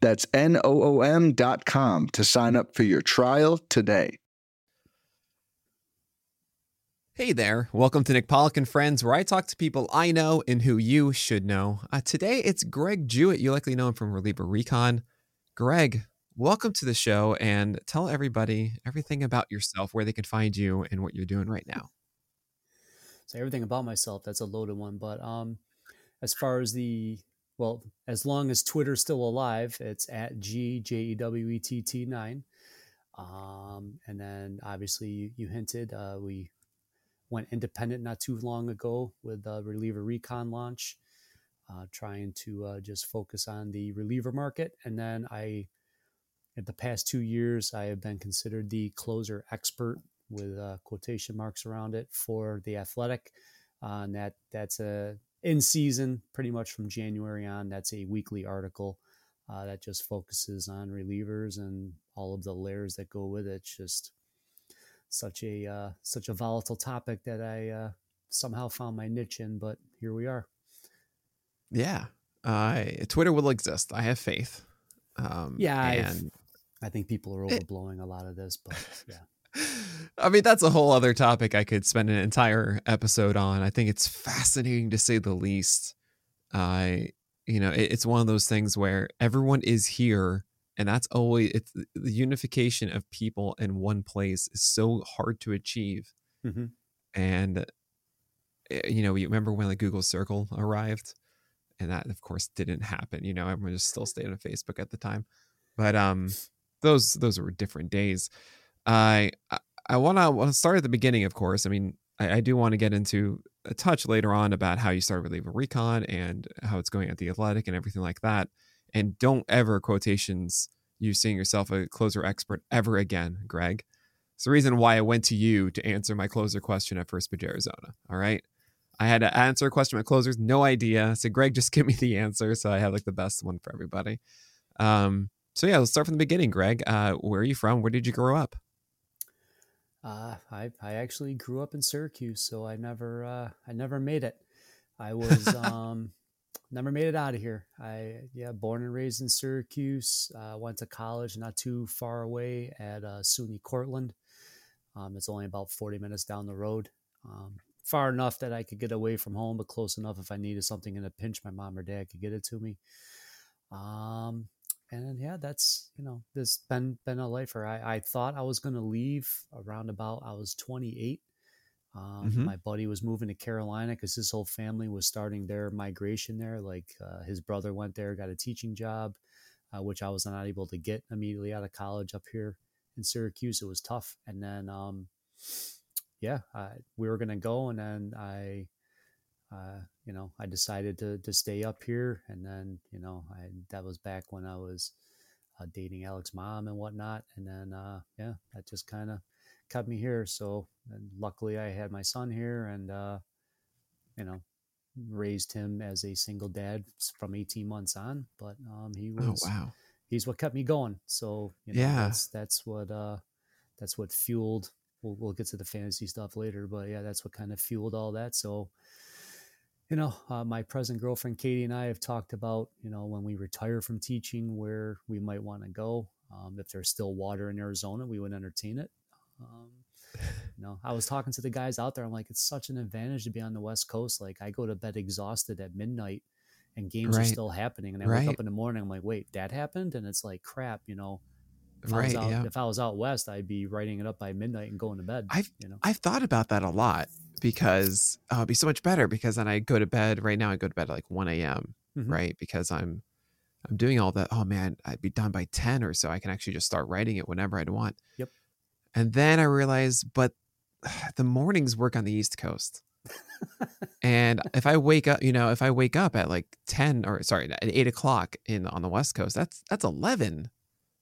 That's N O O M.com to sign up for your trial today. Hey there, welcome to Nick Pollack and Friends, where I talk to people I know and who you should know. Uh, today it's Greg Jewett. You likely know him from Reliever Recon. Greg, welcome to the show and tell everybody everything about yourself, where they can find you, and what you're doing right now. So everything about myself, that's a loaded one. But um, as far as the well, as long as Twitter's still alive, it's at G J E W E T T nine. Um, and then obviously you, you hinted uh, we went independent not too long ago with the reliever recon launch, uh, trying to uh, just focus on the reliever market. And then I, in the past two years, I have been considered the closer expert with uh, quotation marks around it for the athletic. Uh, and that that's a in season, pretty much from January on. That's a weekly article uh, that just focuses on relievers and all of the layers that go with it. It's just such a uh, such a volatile topic that I uh, somehow found my niche in. But here we are. Yeah, uh, Twitter will exist. I have faith. Um, yeah, and I think people are overblowing it, a lot of this, but yeah. I mean, that's a whole other topic I could spend an entire episode on. I think it's fascinating to say the least. I, you know, it, it's one of those things where everyone is here, and that's always it's the unification of people in one place is so hard to achieve. Mm-hmm. And eh, you know, you remember when the Google Circle arrived, and that of course didn't happen. You know, everyone just still stayed on Facebook at the time, but um, those those were different days. I I want to start at the beginning, of course. I mean, I, I do want to get into a touch later on about how you started with Reliever Recon and how it's going at the Athletic and everything like that. And don't ever quotations you seeing yourself a closer expert ever again, Greg. It's the reason why I went to you to answer my closer question at First Pitch Arizona. All right. I had to answer a question about closers, no idea. So Greg, just give me the answer. So I have like the best one for everybody. Um, so yeah, let's start from the beginning, Greg. Uh, where are you from? Where did you grow up? Uh, I I actually grew up in Syracuse, so I never uh, I never made it. I was um, never made it out of here. I yeah, born and raised in Syracuse. Uh, went to college not too far away at uh, SUNY Cortland. Um, it's only about forty minutes down the road. Um, far enough that I could get away from home, but close enough if I needed something in a pinch, my mom or dad could get it to me. Um, and yeah, that's you know this been been a lifer. I, I thought I was gonna leave around about I was 28. Um, mm-hmm. My buddy was moving to Carolina because his whole family was starting their migration there. Like uh, his brother went there, got a teaching job, uh, which I was not able to get immediately out of college up here in Syracuse. It was tough, and then um, yeah, I, we were gonna go, and then I uh, you know, I decided to to stay up here, and then you know, I that was back when I was uh, dating Alex's mom and whatnot, and then uh, yeah, that just kind of kept me here. So luckily, I had my son here, and uh, you know, raised him as a single dad from 18 months on. But um, he oh, was, oh, wow. he's what kept me going. So you know, yeah, that's that's what uh, that's what fueled. We'll, we'll get to the fantasy stuff later, but yeah, that's what kind of fueled all that. So you know, uh, my present girlfriend Katie and I have talked about, you know, when we retire from teaching, where we might want to go. Um, if there's still water in Arizona, we would entertain it. Um, you know, I was talking to the guys out there. I'm like, it's such an advantage to be on the West Coast. Like, I go to bed exhausted at midnight, and games right. are still happening. And I right. wake up in the morning. I'm like, wait, that happened, and it's like crap. You know, if right, I was out, yeah. if I was out west, I'd be writing it up by midnight and going to bed. I've you know, I've thought about that a lot because oh, it'd be so much better because then I go to bed right now. I go to bed at like 1 a.m. Mm-hmm. right because I'm I'm doing all that. Oh man, I'd be done by 10 or so. I can actually just start writing it whenever I'd want. Yep. And then I realized, but the mornings work on the East Coast. and if I wake up, you know, if I wake up at like 10 or sorry, at eight o'clock in on the West Coast, that's that's 11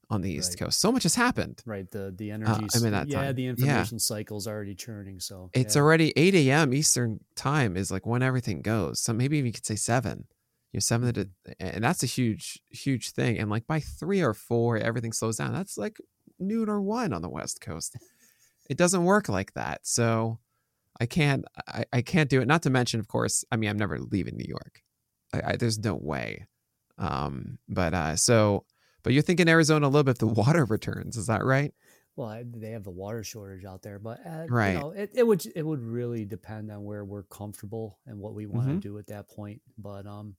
on the East Right. Coast. So much has happened. Right. The the energy. I mean, that yeah, time. the Yeah. information cycle's already churning. So It's yeah. already 8 a.m. Eastern time is like when everything goes. So maybe you could say seven. You know, seven to, Mm-hmm. and that's a huge, huge thing. And like by three or four, everything slows down. That's like noon or one on the West Coast. It doesn't work like that. So I can't, I, I can't do it. Not to mention, of course, I mean, I'm never leaving New York. I, I, there's no way. Um, but uh, so, but you're thinking Arizona a little bit if the water returns. Is that right? Well, they have the water shortage out there, but uh, Right. You know, it, it would it would really depend on where we're comfortable and what we want Mhm. to do at that point. But um,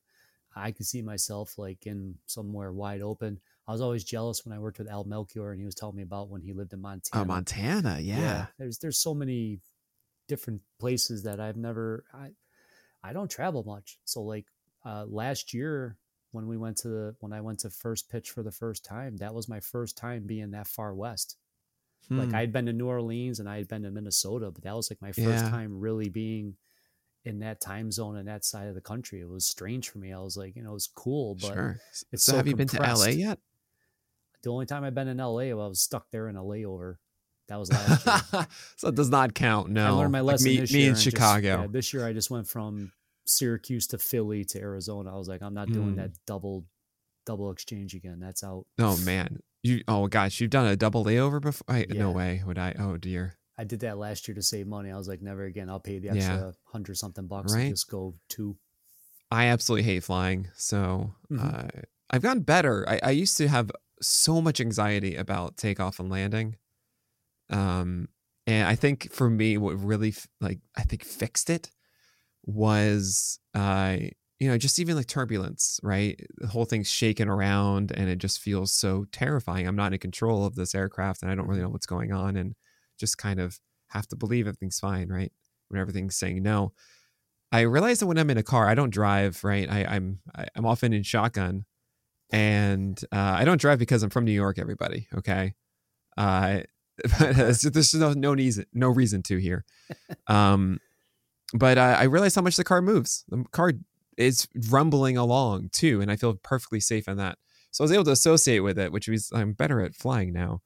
I could see myself like in somewhere wide open. I was always jealous when I worked with Al Melchior, and he was telling me about when he lived in Montana. Oh, Montana. Yeah. there's there's so many different places that I've never. I I don't travel much, so like uh, last year when we went to the when I went to first pitch for the first time, that was my first time being that far west. Like Hmm. I had been to New Orleans and I had been to Minnesota, but that was like my first Yeah. time really being in that time zone and that side of the country. It was strange for me. I was like, you know, it was cool, but sure. it's so, so have you been to LA yet? the only time I've been in LA, well, I was stuck there in a layover. That was last year. so it does not count. No, I learned my Like lesson me, this me year. in and just- Chicago. yeah, this year I just went from Syracuse to Philly to Arizona. I was like, I'm not doing Mm. that double double exchange again. That's out. oh man, you. Oh gosh, you've done a double layover before. I, No way would I. Oh dear. I did that last year to save money. I was like, never again. I'll pay the Yeah. extra hundred something bucks Right. to just go two. I absolutely hate flying. So Mhm. uh, I've gotten better. I, I used to have so much anxiety about takeoff and landing. Um, and I think for me, what really like I think fixed it was uh, you know, just even like turbulence, right? The whole thing's shaking around and it just feels so terrifying. I'm not in control of this aircraft and I don't really know what's going on and just kind of have to believe everything's fine, right? When everything's saying no. I realize that when I'm in a car, I don't drive, right? I, I'm I, I'm often in shotgun, and uh, I don't drive because I'm from New York. Everybody, okay? Uh, there's no no reason no reason to here. Um, but uh, I realize how much the car moves. The car is rumbling along too, and I feel perfectly safe in that. So I was able to associate with it, which means I'm better at flying now.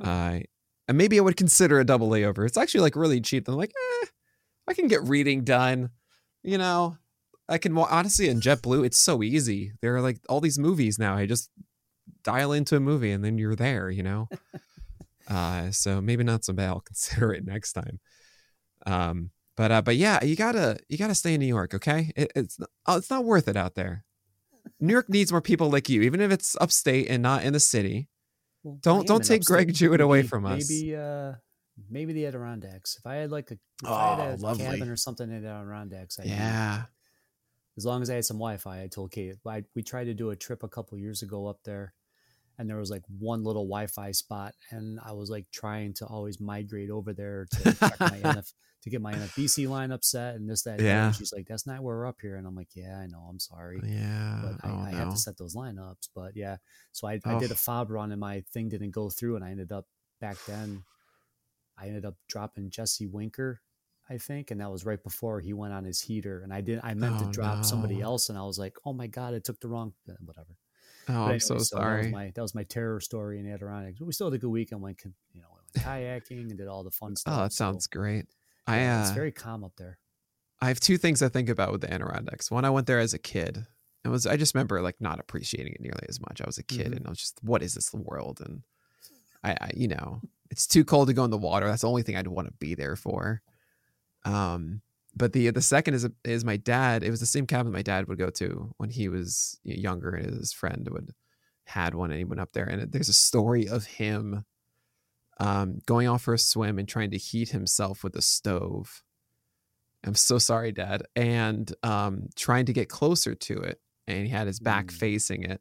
Uh, and maybe I would consider a double layover. It's actually like really cheap. I'm like, eh, I can get reading done. You know, I can wa- honestly in JetBlue, it's so easy. There are like all these movies now. I just dial into a movie and then you're there. You know, uh, so maybe not so bad. I'll consider it next time. Um, but uh, but yeah, you gotta you gotta stay in New York. Okay, it, it's oh, it's not worth it out there. New York needs more people like you, even if it's upstate and not in the city. Well, Don't- don't take Greg. Jewett away Maybe- from us. Maybe uh maybe the Adirondacks. If I had like a, Oh, had a cabin or something in the Adirondacks, I'd. Yeah, as long as I had some Wi-Fi. I told Kate. I, we tried to do a trip a couple years ago up there, and there was like one little Wi-Fi spot, and I was like trying to always migrate over there to check my NF, to get my NFBC lineup set and this that. and. Yeah. And she's like, "That's not where we're up here," and I'm like, "Yeah, I know. I'm sorry." yeah. But I, oh, I no. have to set those lineups. But yeah, so I, I did Oh. a FAAB run and my thing didn't go through, and I ended up back then. I ended up dropping Jesse Winker, I think, and that was right before he went on his heater. And I didn't, I meant Oh, to drop somebody else. and I was like, oh my god, I took the wrong uh, whatever. Oh, But I'm anyway, so That was sorry. my that was my terror story in Adirondacks. But we still had a good weekend. Went you know went kayaking and did all the fun stuff. Oh, that so, sounds great. I uh, it's very calm up there. I have two things I think about with the Adirondacks. One, I went there as a kid. It was I just remember like not appreciating it nearly as much. I was a kid Mhm. and I was just, what is this world? And I, I, you know, it's too cold to go in the water. That's the only thing I'd want to be there for. Um, but the the second is is my dad. It was the same cabin my dad would go to when he was younger, and his friend would had one, and he went up there. And there's a story of him um, going off for a swim and trying to heat himself with a stove. I'm so sorry, Dad. And um, trying to get closer to it, and he had his back Mm. facing it,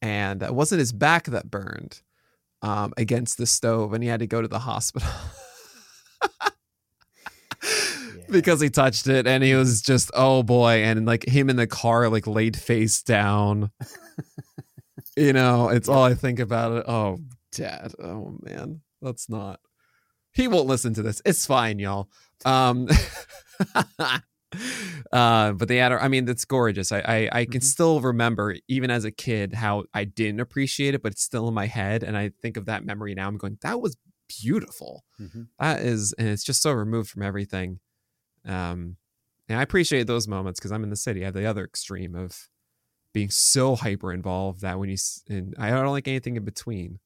and it wasn't his back that burned um, against the stove, and he had to go to the hospital. because he touched it and he was just oh boy and like him in the car like laid face down you know it's all i think about it oh dad oh man that's not he won't listen to this it's fine y'all um uh, but they had, I mean, that's gorgeous. I, I, I can Mhm. still remember, even as a kid, how I didn't appreciate it, but it's still in my head. And I think of that memory now. I'm going, that was beautiful. Mhm. That is, and it's just so removed from everything. Um, and I appreciate those moments because I'm in the city. I have the other extreme of being so hyper involved that when you, and I don't like anything in between.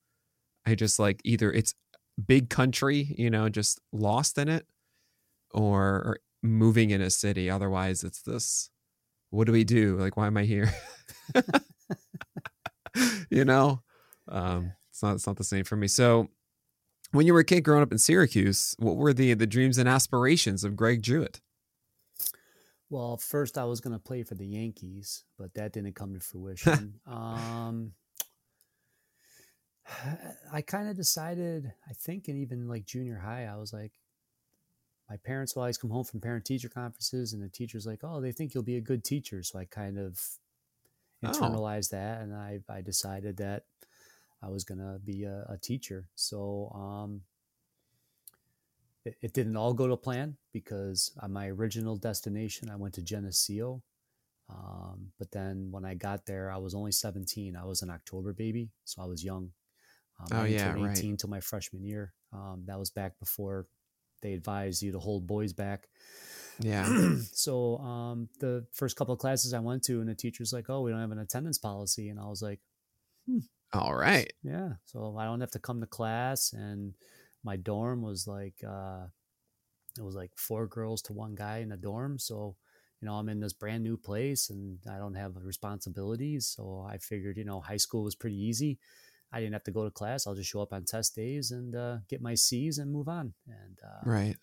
I just like either it's big country, you know, just lost in it, or, or moving in a city. Otherwise, it's this. What do we do? Like, why am I here? you know, um, it's not. It's not the same for me. So, when you were a kid growing up in Syracuse, what were the the dreams and aspirations of Greg Jewett? Well, first I was going to play for the Yankees, but that didn't come to fruition. um, I kind of decided, I think, in even like junior high, I was like, my parents will always come home from parent teacher conferences, and the teacher's like, oh, they think you'll be a good teacher. So I kind of Oh. internalized that, and I, I decided that I was going to be a, a teacher. So, um, it, it didn't all go to plan because on my original destination, I went to Geneseo. Um, but then when I got there, I was only 17. I was an October baby, so I was young. Um, Oh, I yeah, right. 18 till my freshman year. Um, that was back before they advised you to hold boys back. Yeah. so um, the first couple of classes I went to, and the teacher's like, "Oh, we don't have an attendance policy," and I was like, All right. yeah so i don't have to come to class and my dorm was like uh it was like four girls to one guy in the dorm so you know i'm in this brand new place and i don't have responsibilities so i figured you know high school was pretty easy i didn't have to go to class i'll just show up on test days and uh, get my c's and move on and uh, Right.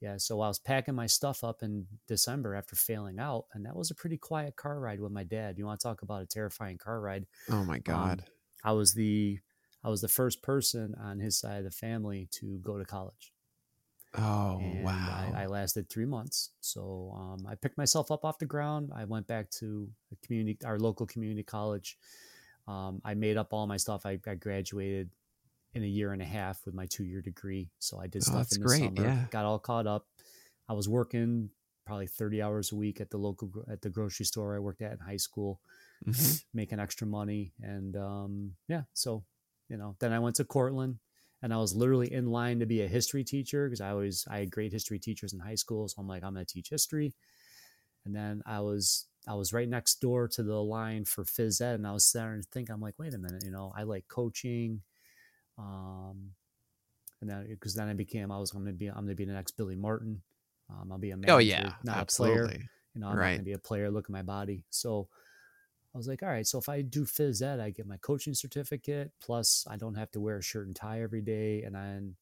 yeah so i was packing my stuff up in december after failing out and that was a pretty quiet car ride with my dad you want to talk about a terrifying car ride Oh my God. I was the I was the first person on his side of the family to go to college. oh and wow. I, I lasted three months. So um, I picked myself up off the ground. I went back to community, our local community college. Um, I made up all my stuff. I, I graduated in a year and a half with my two year degree. So I did Oh, stuff that's in the great, summer. yeah. Got all caught up. I was working probably 30 hours a week at the local at the grocery store I worked at in high school Mhm. making extra money and um, yeah so you know then i went to cortland and i was literally in line to be a history teacher because i always i had great history teachers in high school so i'm like i'm going to teach history and then i was i was right next door to the line for phys ed and i was starting to think i'm like wait a minute you know i like coaching um and then because then i became i was going to be i'm going to be the next billy martin um, i'll be a manager Oh yeah. not a player you know, I'm not Right. going to be a player. Look at my body. So I was like, all right. So if I do phys ed, I get my coaching certificate. Plus, I don't have to wear a shirt and tie every day. And then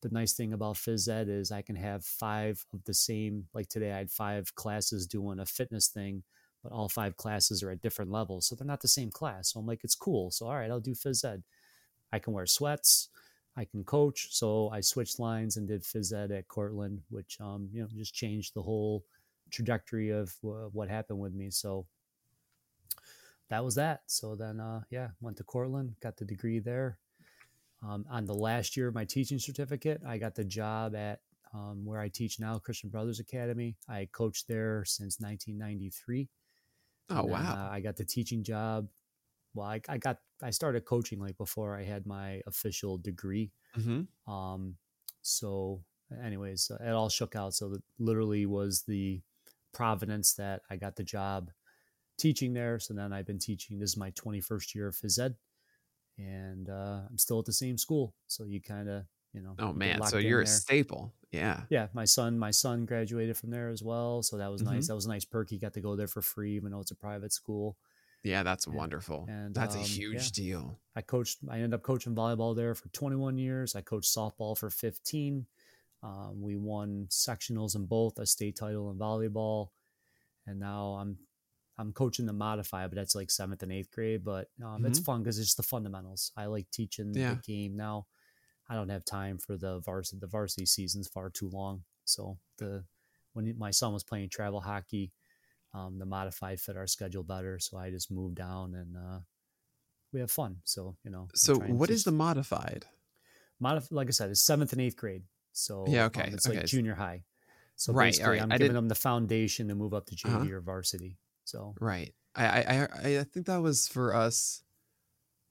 the nice thing about phys ed is I can have five of the same. Like today, I had five classes doing a fitness thing, but all five classes are at different levels, so they're not the same class. So I'm like, it's cool. So all right, I'll do phys ed. I can wear sweats. I can coach. So I switched lines and did phys ed at Cortland, which um, you know just changed the whole trajectory of what happened with me. So that was that. So then, uh, yeah, went to Cortland, got the degree there. Um, on the last year of my teaching certificate, I got the job at um, where I teach now, Christian Brothers Academy. I coached there since 1993. Oh And then, wow. uh, I got the teaching job. Well, I, I got I started coaching like before I had my official degree. hmm Um, so, anyways, uh, it all shook out. So, that literally was the providence that I got the job teaching there. So then I've been teaching. This is my 21st year of phys ed, and uh, I'm still at the same school. So you kind of, you know, Oh man. So you're a there. staple. Yeah. Yeah, my son, my son graduated from there as well. So that was Mhm. nice. That was a nice perk. He got to go there for free, even though it's a private school. Yeah. That's And- wonderful. and, that's a um, huge yeah. deal. I coached. I ended up coaching volleyball there for 21 years. I coached softball for 15. Um, we won sectionals in both, a state title in volleyball, and now I'm I'm coaching the modify, but that's like seventh and eighth grade. But um, it's fun because it's the fundamentals. I like teaching Yeah. the game now. I don't have time for the varsity. The varsity season's far too long. So the when my son was playing travel hockey, um, the modified fit our schedule better. So I just moved down and uh, we have fun. So you know. So what is the modified? modif- Like I said, it's seventh and eighth grade. So Yeah, okay, um, it's okay. like junior high. So Right, basically, alright. I'm I giving them the foundation to move up to JV Uh-huh. or varsity. So Right. I I I, I think that was for us.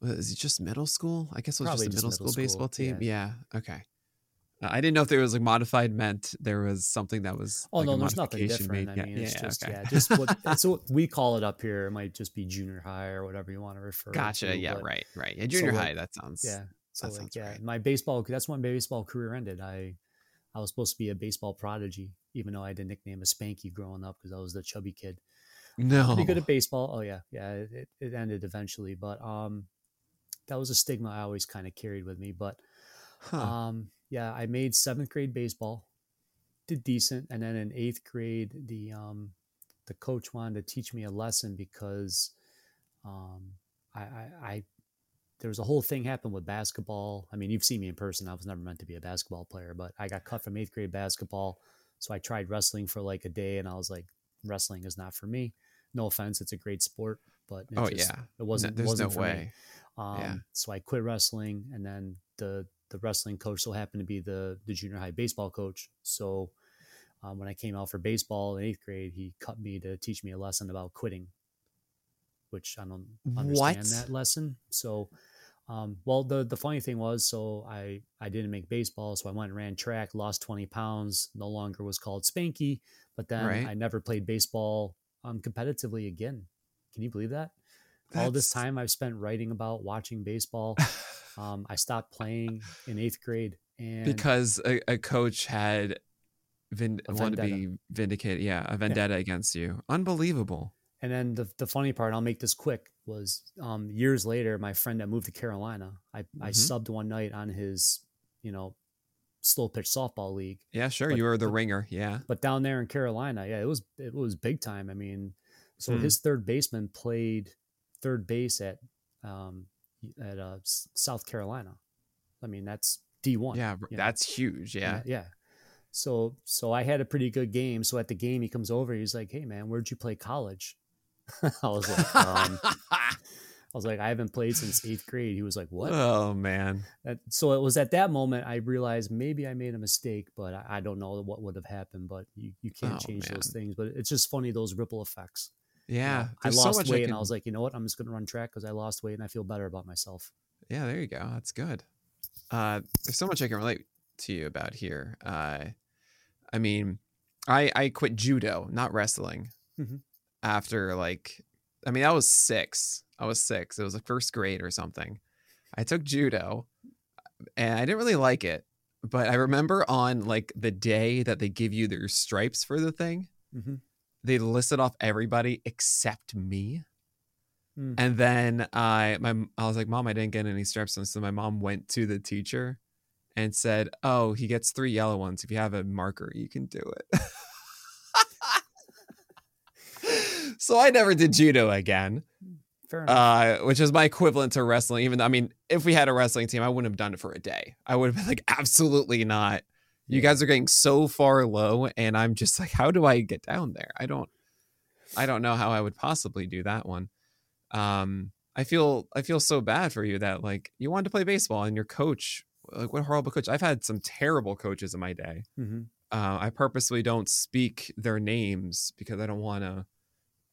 Was it just middle school? I guess it was Probably just a just middle, middle school baseball team. Yeah. Okay. Uh, I didn't know if there was like modified meant there was something that was. Oh like, a no, there's nothing different. made. I mean, it's yeah, just okay. yeah, just what it's what we call it up here. It might just be junior high or whatever you want to refer. Gotcha. to, Yeah. but Right. Right. Yeah. Junior like, high. That sounds. Yeah. So like sounds yeah, right. my baseball. That's when my baseball career ended. I I was supposed to be a baseball prodigy, even though I had a nickname of Spanky growing up because I was the chubby kid. No. Pretty good at baseball. Oh yeah, yeah. It- it ended eventually, but um, that was a stigma I always kind of carried with me. But Huh. um, yeah, I made seventh grade baseball, did decent, and then in eighth grade, the um, the coach wanted to teach me a lesson because um, I, I, I there was a whole thing happened with basketball. I mean, you've seen me in person. I was never meant to be a basketball player, but I got cut from eighth grade basketball, so I tried wrestling for like a day, and I was like, wrestling is not for me. No offense, it's a great sport, but it oh just- yeah. it wasn't. no, there's wasn't no for me. Um, Yeah. So I quit wrestling, and then the the wrestling coach so happened to be the the junior high baseball coach. So um, when I came out for baseball in eighth grade, he cut me to teach me a lesson about quitting, which I don't understand What? that lesson. So. Um, well, the the funny thing was, so I I didn't make baseball, so I went and ran track, lost twenty pounds, no longer was called Spanky, but then Right. I never played baseball um, competitively again. Can you believe that? All this time I've spent writing about watching baseball. Um, I stopped playing in eighth grade, and because a, a coach had vin- to be vindicated. Yeah, a vendetta against you. Unbelievable. and then the the funny part, I'll make this quick, was um, years later, my friend that moved to Carolina, I I Mhm. subbed one night on his, you know, slow pitch softball league, Yeah, sure. But- you were the but- ringer. Yeah. but down there in Carolina, yeah, it was it was big time. I mean, so Hmm. his third baseman played third base at um, at uh, South Carolina. I mean, that's D one. Yeah, you know. that's huge. Yeah. yeah. So so I had a pretty good game. So at the game, he comes over. He's like, "Hey man, where'd you play college?" I was like, um, "I was like, I haven't played since eighth grade." He was like, "What?" oh man. That- so it was at that moment I realized maybe I made a mistake, but I, don't know what would have happened. But you, you can't Oh, change those things. But it's just funny those ripple effects. You know? Yeah. I so lost much weight, and can- I was like, you know what? I'm just going to run track because I lost weight and I feel better about myself. Yeah, there you go. That's good. Uh, there's so much I can relate to you about here. Uh, I mean, I I quit judo, not wrestling, Mhm. after like, I mean, I was six. I was six. It was like first grade or something. I took judo, and I didn't really like it. But I remember on like the day that they give you their stripes for the thing, hmm they listed off everybody except me. Mm. And then I my I was like, Mom, I didn't get any stripes. And so my mom went to the teacher and said, Oh, he gets three yellow ones. If you have a marker, you can do it. so I never did judo again, Fair uh, which is my equivalent to wrestling. Even though, I mean, if we had a wrestling team, I wouldn't have done it for a day. I would have been like, absolutely not. You guys are getting so far low, and I'm just like, how do I get down there? I don't, I don't know how I would possibly do that one. Um, I feel, I feel so bad for you that like you wanted to play baseball and your coach, like what horrible coach. I've had some terrible coaches in my day. hmm Uh, I purposely don't speak their names because I don't want to.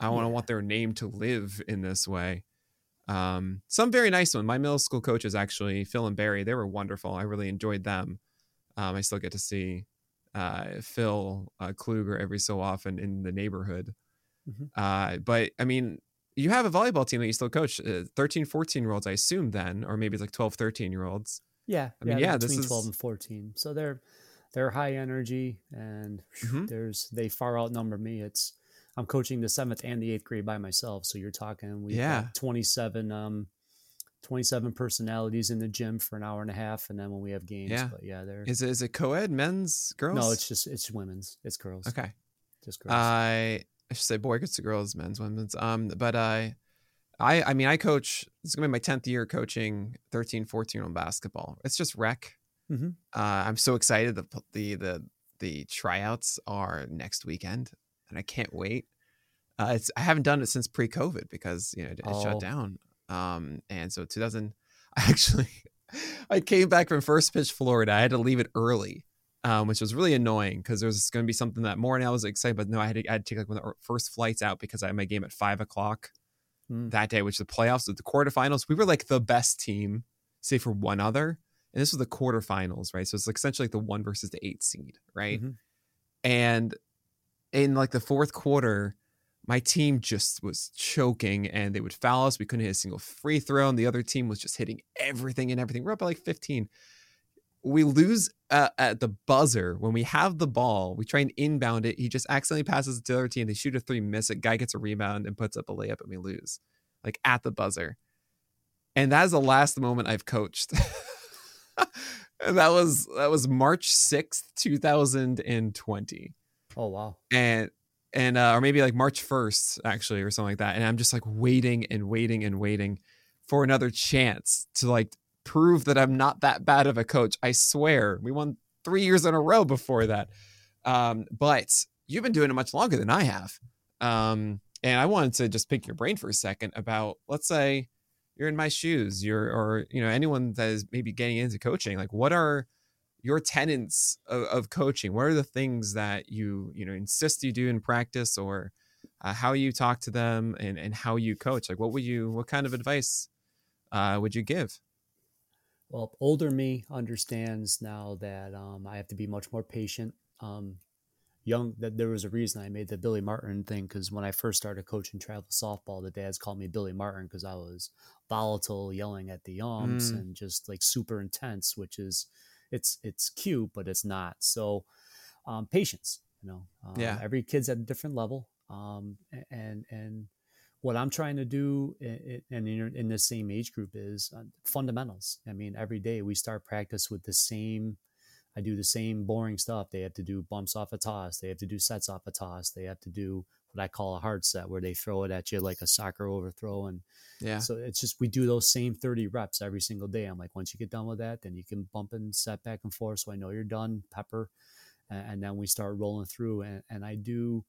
I want to Yeah. want their name to live in this way. Um, some very nice one. My middle school coaches actually, Phil and Barry, they were wonderful. I really enjoyed them. Um, I still get to see uh, Phil uh, Kluger every so often in the neighborhood. Mhm. Uh, but I mean, you have a volleyball team that you still coach, uh, 13, 14 year olds, I assume then, or maybe it's like 12, 13 year olds. Yeah, I mean, yeah, yeah, between twelve is- and fourteen. So they're they're high energy, and Mhm. there's they far outnumber me. It's I'm coaching the seventh and the eighth grade by myself. So you're talking we Yeah. got 27 um 27 personalities in the gym for an hour and a half, and then when we have games, Yeah. but yeah, they're Is it, is it co ed, men's, girls? no, it's just it's women's, it's girls, okay. just girls. I I should say boy gets to girls, men's, women's. Um, but I, I, I mean, I coach. This is gonna be my tenth year coaching 13, 14 year old basketball. It's just rec. Mhm. Uh, I'm so excited. The the the the tryouts are next weekend, and I can't wait. Uh, it's I haven't done it since pre-COVID because you know it, it Oh. shut down. Um, and so 2000, I actually, I came back from First Pitch, Florida. I had to leave it early um, which was really annoying because there was going to be something that morning I was excited, but no, I had to, I had to take like one of the first flights out because I had my game at five o'clock mm. that day, which the playoffs, the quarterfinals. We were like the best team, say for one other, and this was the quarterfinals, right? So it's like essentially like the one versus the eight seed, right? Mm-hmm. And in like the fourth quarter, my team just was choking and they would foul us. We couldn't hit a single free throw, and the other team was just hitting everything and everything. We're up at like 15. We lose uh, at the buzzer when we have the ball. We try and inbound it. He just accidentally passes it to the other team. They shoot a three, miss it. Guy gets a rebound and puts up a layup, and we lose, like at the buzzer. And that is the last moment I've coached. and that was that was March sixth, two thousand and twenty. Oh wow! And and uh, or maybe like March 1st actually or something like that and I'm just like waiting and waiting and waiting for another chance to like prove that I'm not that bad of a coach. I swear. We won 3 years in a row before that. Um, but you've been doing it much longer than I have. Um, and I wanted to just pick your brain for a second about let's say you're in my shoes, you're or you know anyone that is maybe getting into coaching, like what are your tenets of, of, coaching? What are the things that you you know insist you do in practice or uh, how you talk to them and, and how you coach? Like what would you what kind of advice uh, would you give? Well older me understands now that um, i have to be much more patient um, young that there was a reason i made the billy martin thing because when i first started coaching travel softball the dads called me billy martin because i was volatile yelling at the umps mm. and just like super intense which is it's it's cute, but it's not. So um, patience, you know. Um, yeah. Every kid's at a different level, um, and and what I'm trying to do, and in, in the same age group, is uh, fundamentals. I mean, every day we start practice with the same. I do the same boring stuff. They have to do bumps off a toss. They have to do sets off a toss. They have to do what I call a hard set, where they throw it at you like a soccer overthrow. And yeah, so it's just we do those same 30 reps every single day. I'm like, once you get done with that, then you can bump and set back and forth. So I know you're done, pepper, and, and then we start rolling through. And, and I do,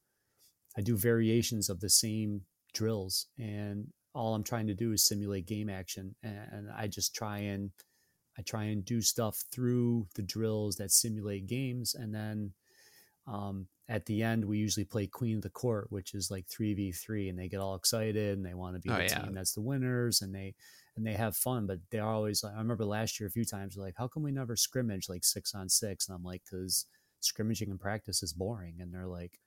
I do variations of the same drills, and all I'm trying to do is simulate game action. And, and I just try and I try and do stuff through the drills that simulate games, and then um, at the end we usually play queen of the court which is like 3v3 and they get all excited and they want to be oh, the yeah. team that's the winners and they and they have fun but they're always like i remember last year a few times like how come we never scrimmage like six on six and i'm like because scrimmaging in practice is boring and they're like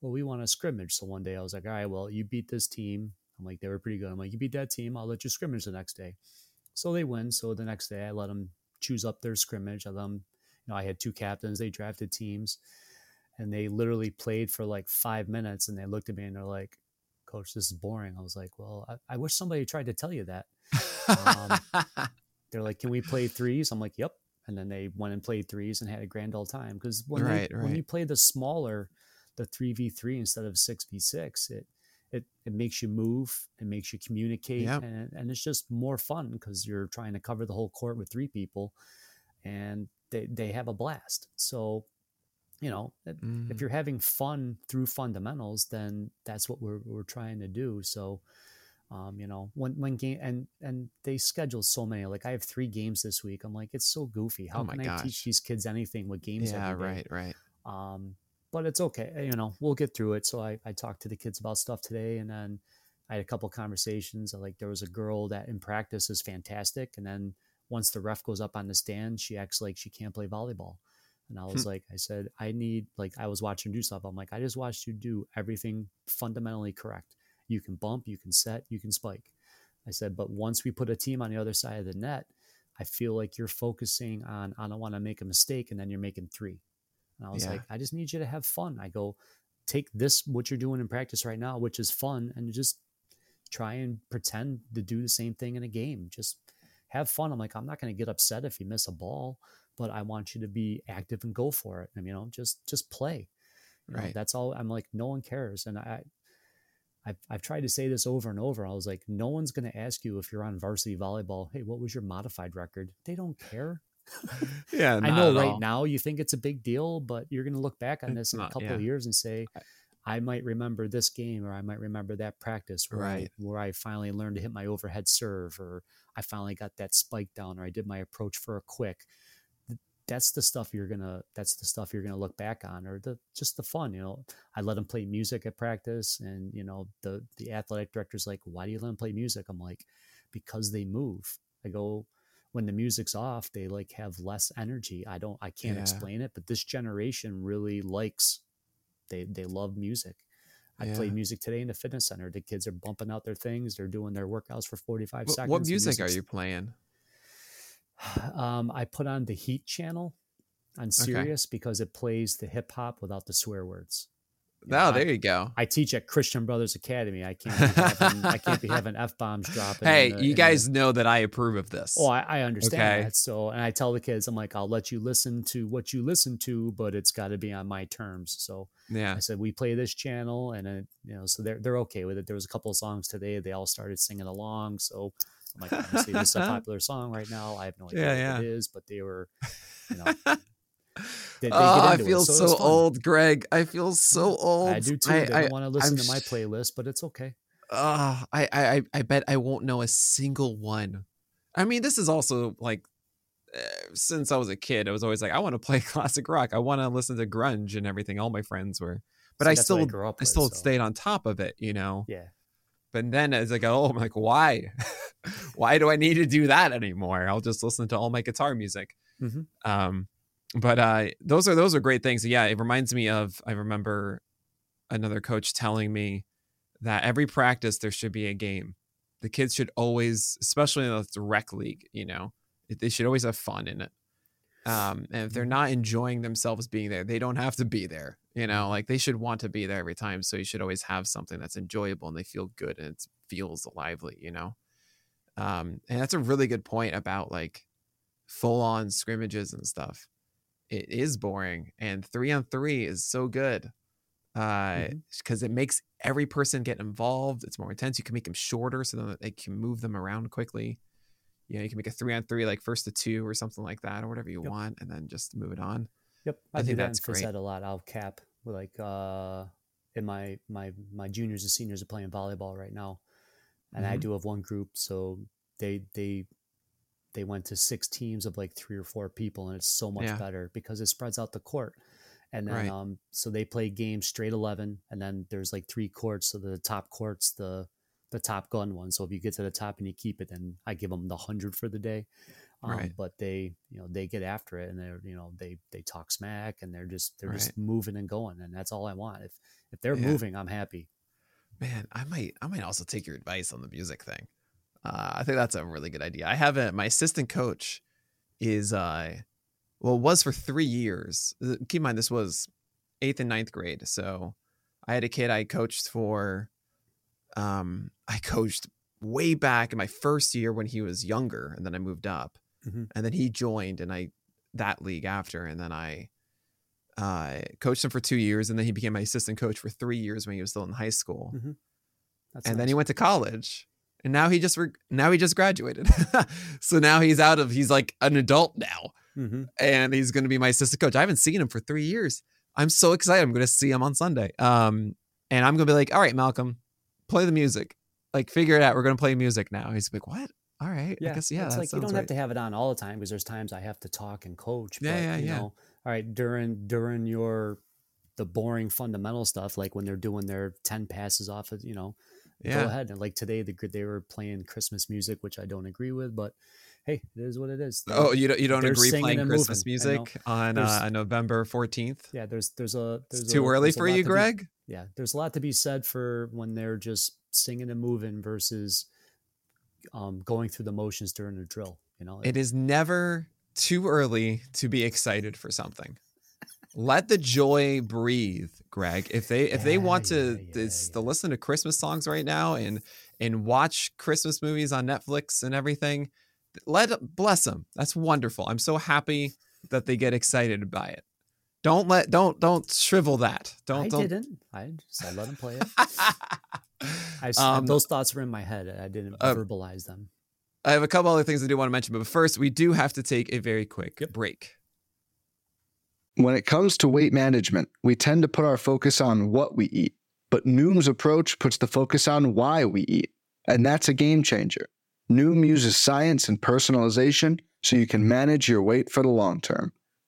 well we want to scrimmage so one day i was like all right well you beat this team i'm like they were pretty good i'm like you beat that team i'll let you scrimmage the next day so they win so the next day i let them choose up their scrimmage i let them you know i had two captains they drafted teams and they literally played for like five minutes and they looked at me and they're like coach this is boring. I was like well i, I wish somebody tried to tell you that. Um, they're like can we play threes? I'm like yep. And then they went and played threes and had a grand old time because when, right, right. when you play the smaller the 3v3 instead of 6v6 it it, it makes you move it makes you communicate yep. and, and it's just more fun because you're trying to cover the whole court with three people and they, they have a blast. So you know mm. if you're having fun through fundamentals then that's what we're, we're trying to do. So um, you know when when game and and they schedule so many. Like i have three games this week. I'm like it's so goofy. How oh can gosh. i teach these kids anything with games yeah right right. Um, but it's okay. You know we'll get through it. So i i talked to the kids about stuff today and then i had a couple conversations. Like there was a girl that in practice is fantastic and then once the ref goes up on the stand she acts like she can't play volleyball and I was hmm. like, I said, I need, like, I was watching do stuff. I'm like, I just watched you do everything fundamentally correct. You can bump, you can set, you can spike. I said, but once we put a team on the other side of the net, I feel like you're focusing on, I don't want to make a mistake, and then you're making three. And I was yeah. like, I just need you to have fun. I go, take this, what you're doing in practice right now, which is fun, and just try and pretend to do the same thing in a game. Just have fun. I'm like, I'm not going to get upset if you miss a ball but I want you to be active and go for it. And, you know, just, just play. You right. Know, that's all. I'm like, no one cares. And I, I've, I've tried to say this over and over. I was like, no one's going to ask you if you're on varsity volleyball. Hey, what was your modified record? They don't care. yeah, I know right all. now you think it's a big deal, but you're going to look back on this in not, a couple yeah. of years and say, I might remember this game, or I might remember that practice where right. I, where I finally learned to hit my overhead serve, or I finally got that spike down, or I did my approach for a quick that's the stuff you're gonna that's the stuff you're gonna look back on or the just the fun you know? I let them play music at practice and you know the the athletic director's like why do you let them play music? I'm like because they move. I go when the music's off they like have less energy. I don't i can't Yeah. explain it but this generation really likes they they love music. I Yeah. played music today in the fitness center. The kids are bumping out their things. They're doing their workouts for 45 What, seconds what music are you playing? um, I put on the Heat channel on Sirius because it plays the hip hop without the swear words. You know, Oh, I- there you go. I teach at Christian Brothers Academy. I can't be having, I can't be having f bombs dropping. Hey, the- you guys The, know that I approve of this. oh, I, I understand Okay. that. So, and I tell the kids, I'm like, I'll let you listen to what you listen to, but it's got to be on my terms. So yeah. I said we play this channel, and it, you know, so they're they're okay with it. There was a couple of songs today; they all started singing along. So I'm like, obviously, this is a popular song right now. I have no idea Yeah, what yeah. it is, but they were, you know, they, they oh, I feel so so, old, Greg. I feel so old. I do too. I, they I, don't want to listen I'm to my playlist, but it's okay. uh, I, I, I bet I won't know a single one. I mean, this is also like uh, since I was a kid, I was always like, I want to play classic rock. I want to listen to grunge and everything. All my friends were, but I what still, grew up I still so- stayed on top of it, you know. Yeah, But then as I go, oh, I'm like, why? why do I need to do that anymore? I'll just listen to all my guitar music. Mhm. Um, but uh, those are those are great things. Yeah, it reminds me of. I remember another coach telling me that every practice there should be a game. The kids should always, especially in the rec league, you know, they should always have fun in it. Um, and if they're not enjoying themselves being there, they don't have to be there. You know, like they should want to be there every time. So you should always have something that's enjoyable and they feel good and it feels lively. You know, um, and that's a really good point about like full on scrimmages and stuff. It is boring, and three on three is so good because Mhm. it makes every person get involved. It's more intense. You can make them shorter so that they can move them around quickly. You know, you can make a three on three, like first to two or something like that, or whatever you Yep. want, and then just move it on. Yep, I I, think that's in phys great. ed a lot. I'll cap like uh, in my my my juniors and seniors are playing volleyball right now, and I Mhm. do have one group, so they they they went to six teams of like three or four people, and it's so much Yeah. better because it spreads out the court. And then Right. um, so they play games straight eleven, and then there's like three courts. So the top court's the the top gun one. So if you get to the top and you keep it, then I give them the hundred for the day. Um, Right. But they, you know, they get after it, and they're, you know, they they talk smack, and they're just they're Right. just moving and going, and that's all I want. If if they're Yeah. moving, I'm happy. Man, I might I might also take your advice on the music thing. Uh, I think that's a really good idea. I have a my assistant coach is uh well was for three years. Uh, Keep in mind this was eighth and ninth grade. So I had a kid I coached for um I coached way back in my first year when he was younger and then I moved up. Mhm. And then he joined and I that league after and then I uh coached him for two years and then he became my assistant coach for three years when he was still in high school. That's and then he went to college and now he just re- now he just graduated. So now he's out of he's like an adult now. Mhm. and he's going to be my assistant coach. I haven't seen him for three years. I'm so excited. I'm going to see him on sunday. Um and i'm going to be like all right malcolm play the music like figure it out we're going to play music now he's like what all right Yeah, i guess yeah it's like you don't right. have to have it on all the time because there's times I have to talk and coach. Yeah, but, yeah, you yeah. know, all right, during during your the boring fundamental stuff, like when they're doing their ten passes off of, you know, yeah go ahead. And like today, the they were playing Christmas music, which I don't agree with, but hey, it is what it is. They- oh you don't you don't agree playing christmas moving, music on uh, november 14th yeah, there's there's a there's it's too a- early there's for you to be- greg yeah, there's a lot to be said for when they're just singing and moving versus um, going through the motions during a drill. You know, It is never too early to be excited for something. Let the joy breathe, Greg. If they if they Yeah, want to yeah, yeah, to listen to Christmas songs right now and and watch Christmas movies on Netflix and everything, let bless them. That's wonderful. I'm so happy that they get excited by it. Don't let don't don't shrivel that. Don't I don't. didn't. I just I let him play it. I s- Um, those thoughts were in my head. I didn't uh, verbalize them. I have a couple other things I do want to mention, but first we do have to take a very quick break. When it comes to weight management, we tend to put our focus on what we eat, but Noom's approach puts the focus on why we eat. And that's a game changer. Noom uses science and personalization so you can manage your weight for the long term.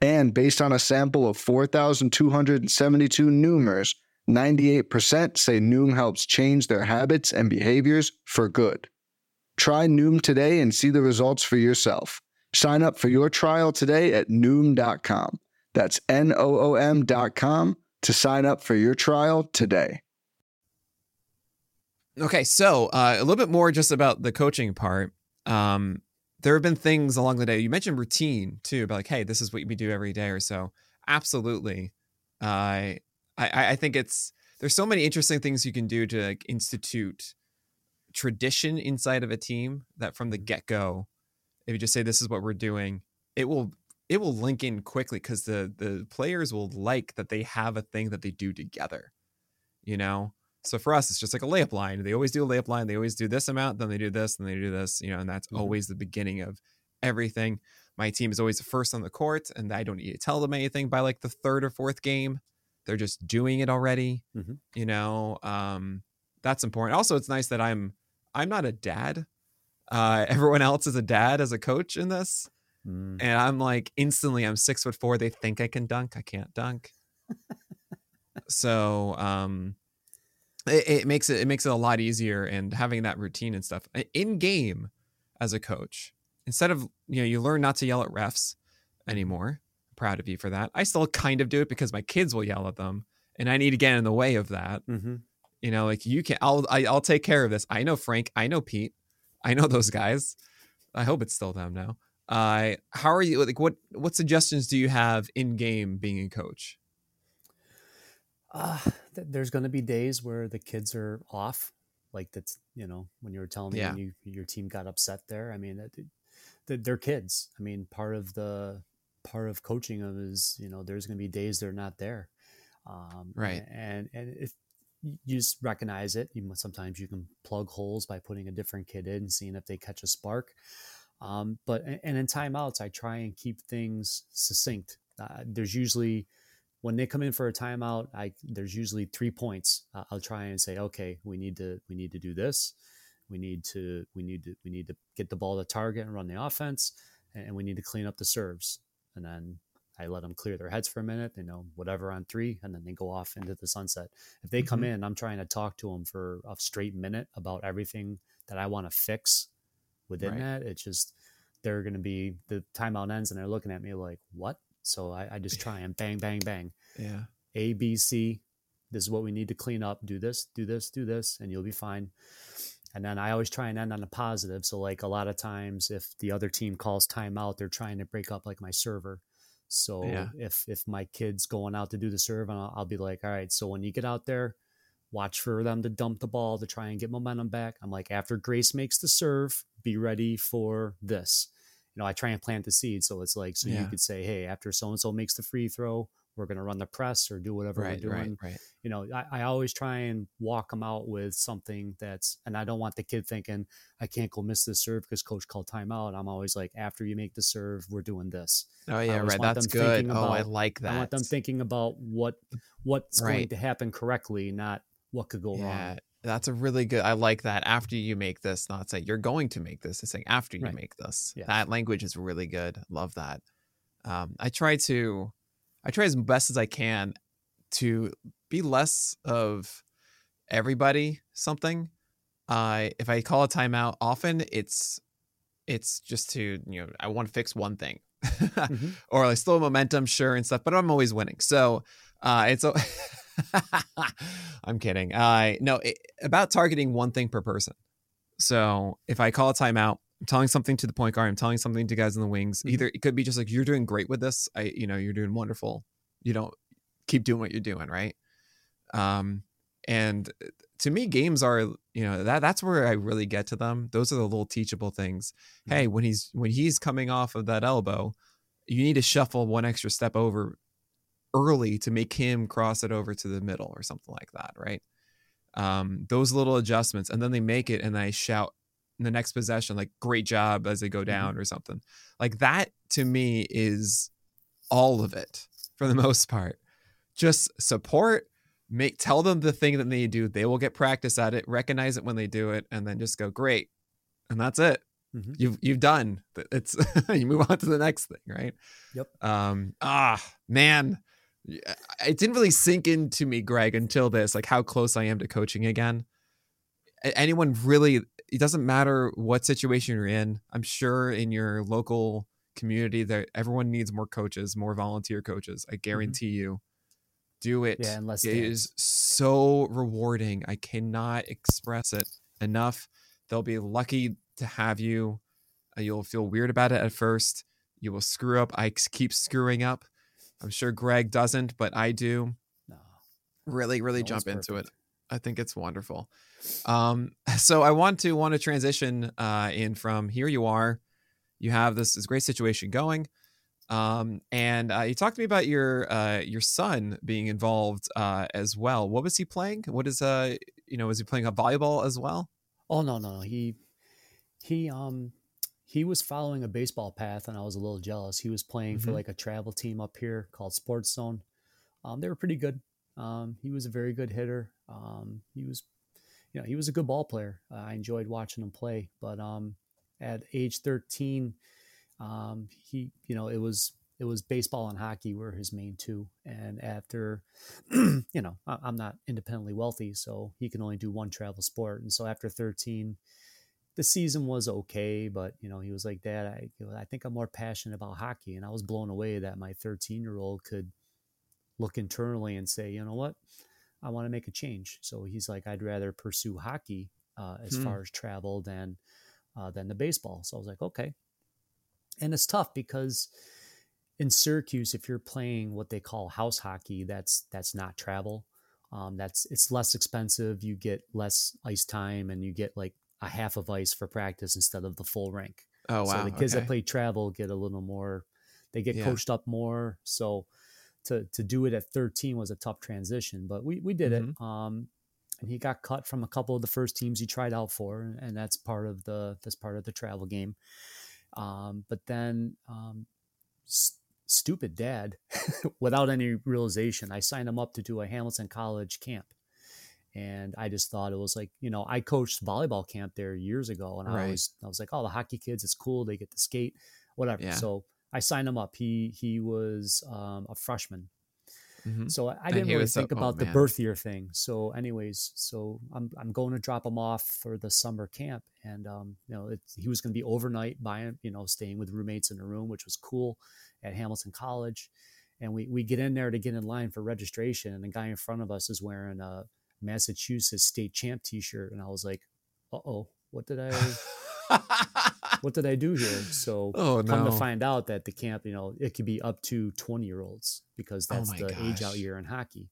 And based on a sample of 4,272 Noomers, 98% say Noom helps change their habits and behaviors for good. Try Noom today and see the results for yourself. Sign up for your trial today at Noom.com. That's N O O M.com to sign up for your trial today. Okay, so uh, a little bit more just about the coaching part. Um, there have been things along the day. You mentioned routine too, about like, hey, this is what we do every day or so. Absolutely. Uh, I I think it's there's so many interesting things you can do to like institute tradition inside of a team that from the get go, if you just say this is what we're doing, it will it will link in quickly because the the players will like that they have a thing that they do together. You know, so for us, it's just like a layup line. They always do a layup line. They always do this amount, then they do this, then they do this. You know, and that's mm-hmm. always the beginning of everything. My team is always the first on the court, and I don't need to tell them anything by like the third or fourth game. They're just doing it already. Mm-hmm. You know, um, that's important. Also, it's nice that I'm I'm not a dad. Uh, everyone else is a dad as a coach in this. Mm. And I'm like instantly I'm six foot four. They think I can dunk. I can't dunk. so um it, it, makes it it makes it a lot easier and having that routine and stuff. In game as a coach instead of you know you learn not to yell at refs anymore proud of you for that. I still kind of do it because my kids will yell at them and i need to get in the way of that. Mm-hmm. you know like you can i'll I, will i will take care of this. I know frank i know pete i know those guys. I hope it's still them now. Uh how are you like what what suggestions do you have in game being a coach? Uh, there's going to be days where the kids are off. Like that's, you know, when you were telling me yeah. you, your team got upset there. I mean, that, they're kids. I mean, part of the, part of coaching them is, you know, there's going to be days they're not there. Um, right. And, and if you just recognize it, you, sometimes you can plug holes by putting a different kid in and seeing if they catch a spark. Um, but, and in timeouts, I try and keep things succinct. Uh, there's usually, when they come in for a timeout, I there's usually three points. Uh, I'll try and say, okay, we need to we need to do this. We need to we need to we need to get the ball to target and run the offense, and we need to clean up the serves. And then I let them clear their heads for a minute. They know whatever on three, and then they go off into the sunset. If they come mm-hmm. in, I'm trying to talk to them for a straight minute about everything that I want to fix within right. that. It's just they're going to be the timeout ends, and they're looking at me like, "What?" So I, I just try and bang, bang, bang. Yeah. A, B, C. This is what we need to clean up. Do this, do this, do this, and you'll be fine. And then I always try and end on a positive. So like a lot of times, if the other team calls timeout, they're trying to break up like my server. So yeah. if if my kid's going out to do the serve, and I'll, I'll be like, all right. So when you get out there, watch for them to dump the ball to try and get momentum back. I'm like, after Grace makes the serve, be ready for this you know, I try and plant the seed. So it's like, so yeah. you could say, hey, after so and so makes the free throw, we're going to run the press or do whatever right, we're doing. Right, right. You know, I, I, always try and walk them out with something that's, and I don't want the kid thinking, I can't go miss this serve because coach called timeout. I'm always like, after you make the serve, we're doing this. Oh yeah, right. That's good. About, oh, I like that. I want them thinking about what what's going to happen correctly, not what could go yeah. wrong. That's a really good. I like that. After you make this, not say you're going to make this. It's saying after you make this. Yeah. That language is really good. Love that. Um, I try to, I try as best as I can to be less of everybody something. Uh, if I call a timeout, often it's it's just to you know I want to fix one thing, mm-hmm. or like slow momentum, sure and stuff. But I'm always winning, so uh, it's. I'm kidding. Uh, no, it, about targeting one thing per person. So if I call a timeout, I'm telling something to the point guard, I'm telling something to guys in the wings. Mm-hmm. Either it could be just like you're doing great with this. I, you know, you're doing wonderful. You don't keep doing what you're doing, right? Um, and uh, to me, games are you know that that's where I really get to them. Those are the little teachable things. Mm-hmm. Hey, when he's when he's coming off of that elbow, you need to shuffle one extra step over early to make him cross it over to the middle or something like that, right? Um, those little adjustments, and then they make it, and I shout the next possession like "Great job" as they go down mm-hmm. or something. Like that to me is all of it for the most part. Just support, make tell them the thing that they do. They will get practice at it, recognize it when they do it, and then just go great, and that's it. Mm-hmm. You've you've done. It's you move on to the next thing, right? Yep. Um. Ah, man, it didn't really sink into me, Greg, until this. Like how close I am to coaching again. Anyone really? It doesn't matter what situation you're in. I'm sure in your local community that everyone needs more coaches, more volunteer coaches. I mm-hmm. guarantee mm-hmm. you. Do it. Yeah, unless it is so rewarding. I cannot express it enough. They'll be lucky to have you. Uh, you'll feel weird about it at first. You will screw up. I keep screwing up. I'm sure Greg doesn't, but I do. No. Really, really no jump into it. I think it's wonderful. Um, so I want to want to transition uh, in from here. You are, you have this, this great situation going, um, and uh, you talked to me about your uh, your son being involved uh, as well. What was he playing? What is uh you know was he playing a volleyball as well? Oh no no he he um he was following a baseball path and I was a little jealous. He was playing mm-hmm. for like a travel team up here called Sports Zone. Um, they were pretty good. Um, he was a very good hitter. Um, he was, you know, he was a good ball player. Uh, I enjoyed watching him play. But um, at age 13, um, he, you know, it was it was baseball and hockey were his main two. And after, you know, I'm not independently wealthy, so he can only do one travel sport. And so after 13, the season was okay, but you know, he was like, Dad, I, I think I'm more passionate about hockey. And I was blown away that my 13 year old could look internally and say, you know what, I want to make a change. So he's like, I'd rather pursue hockey uh, as hmm. far as travel than uh, than the baseball. So I was like, okay. And it's tough because in Syracuse, if you're playing what they call house hockey, that's that's not travel. Um, that's it's less expensive. You get less ice time, and you get like a half of ice for practice instead of the full rink. Oh wow! So the kids okay. that play travel get a little more. They get yeah. coached up more. So to to do it at 13 was a tough transition, but we we did mm-hmm. it. Um, and he got cut from a couple of the first teams he tried out for, and that's part of the that's part of the travel game. Um, but then, um, st- stupid dad, without any realization, I signed him up to do a Hamilton College camp and I just thought it was like you know I coached volleyball camp there years ago, and right. I was I was like, oh, the hockey kids, it's cool, they get to skate, whatever. Yeah. So I signed him up. He he was um, a freshman, mm-hmm. so I, I didn't really think about oh, the birth year thing. So, anyways, so I'm I'm going to drop him off for the summer camp, and um, you know he was going to be overnight buying you know staying with roommates in a room, which was cool at Hamilton College. And we, we get in there to get in line for registration, and the guy in front of us is wearing a Massachusetts state champ T-shirt, and I was like, "Uh oh, what did I, what did I do here?" So oh, come no. to find out that the camp, you know, it could be up to twenty year olds because oh that's oh the gosh. age out year in hockey.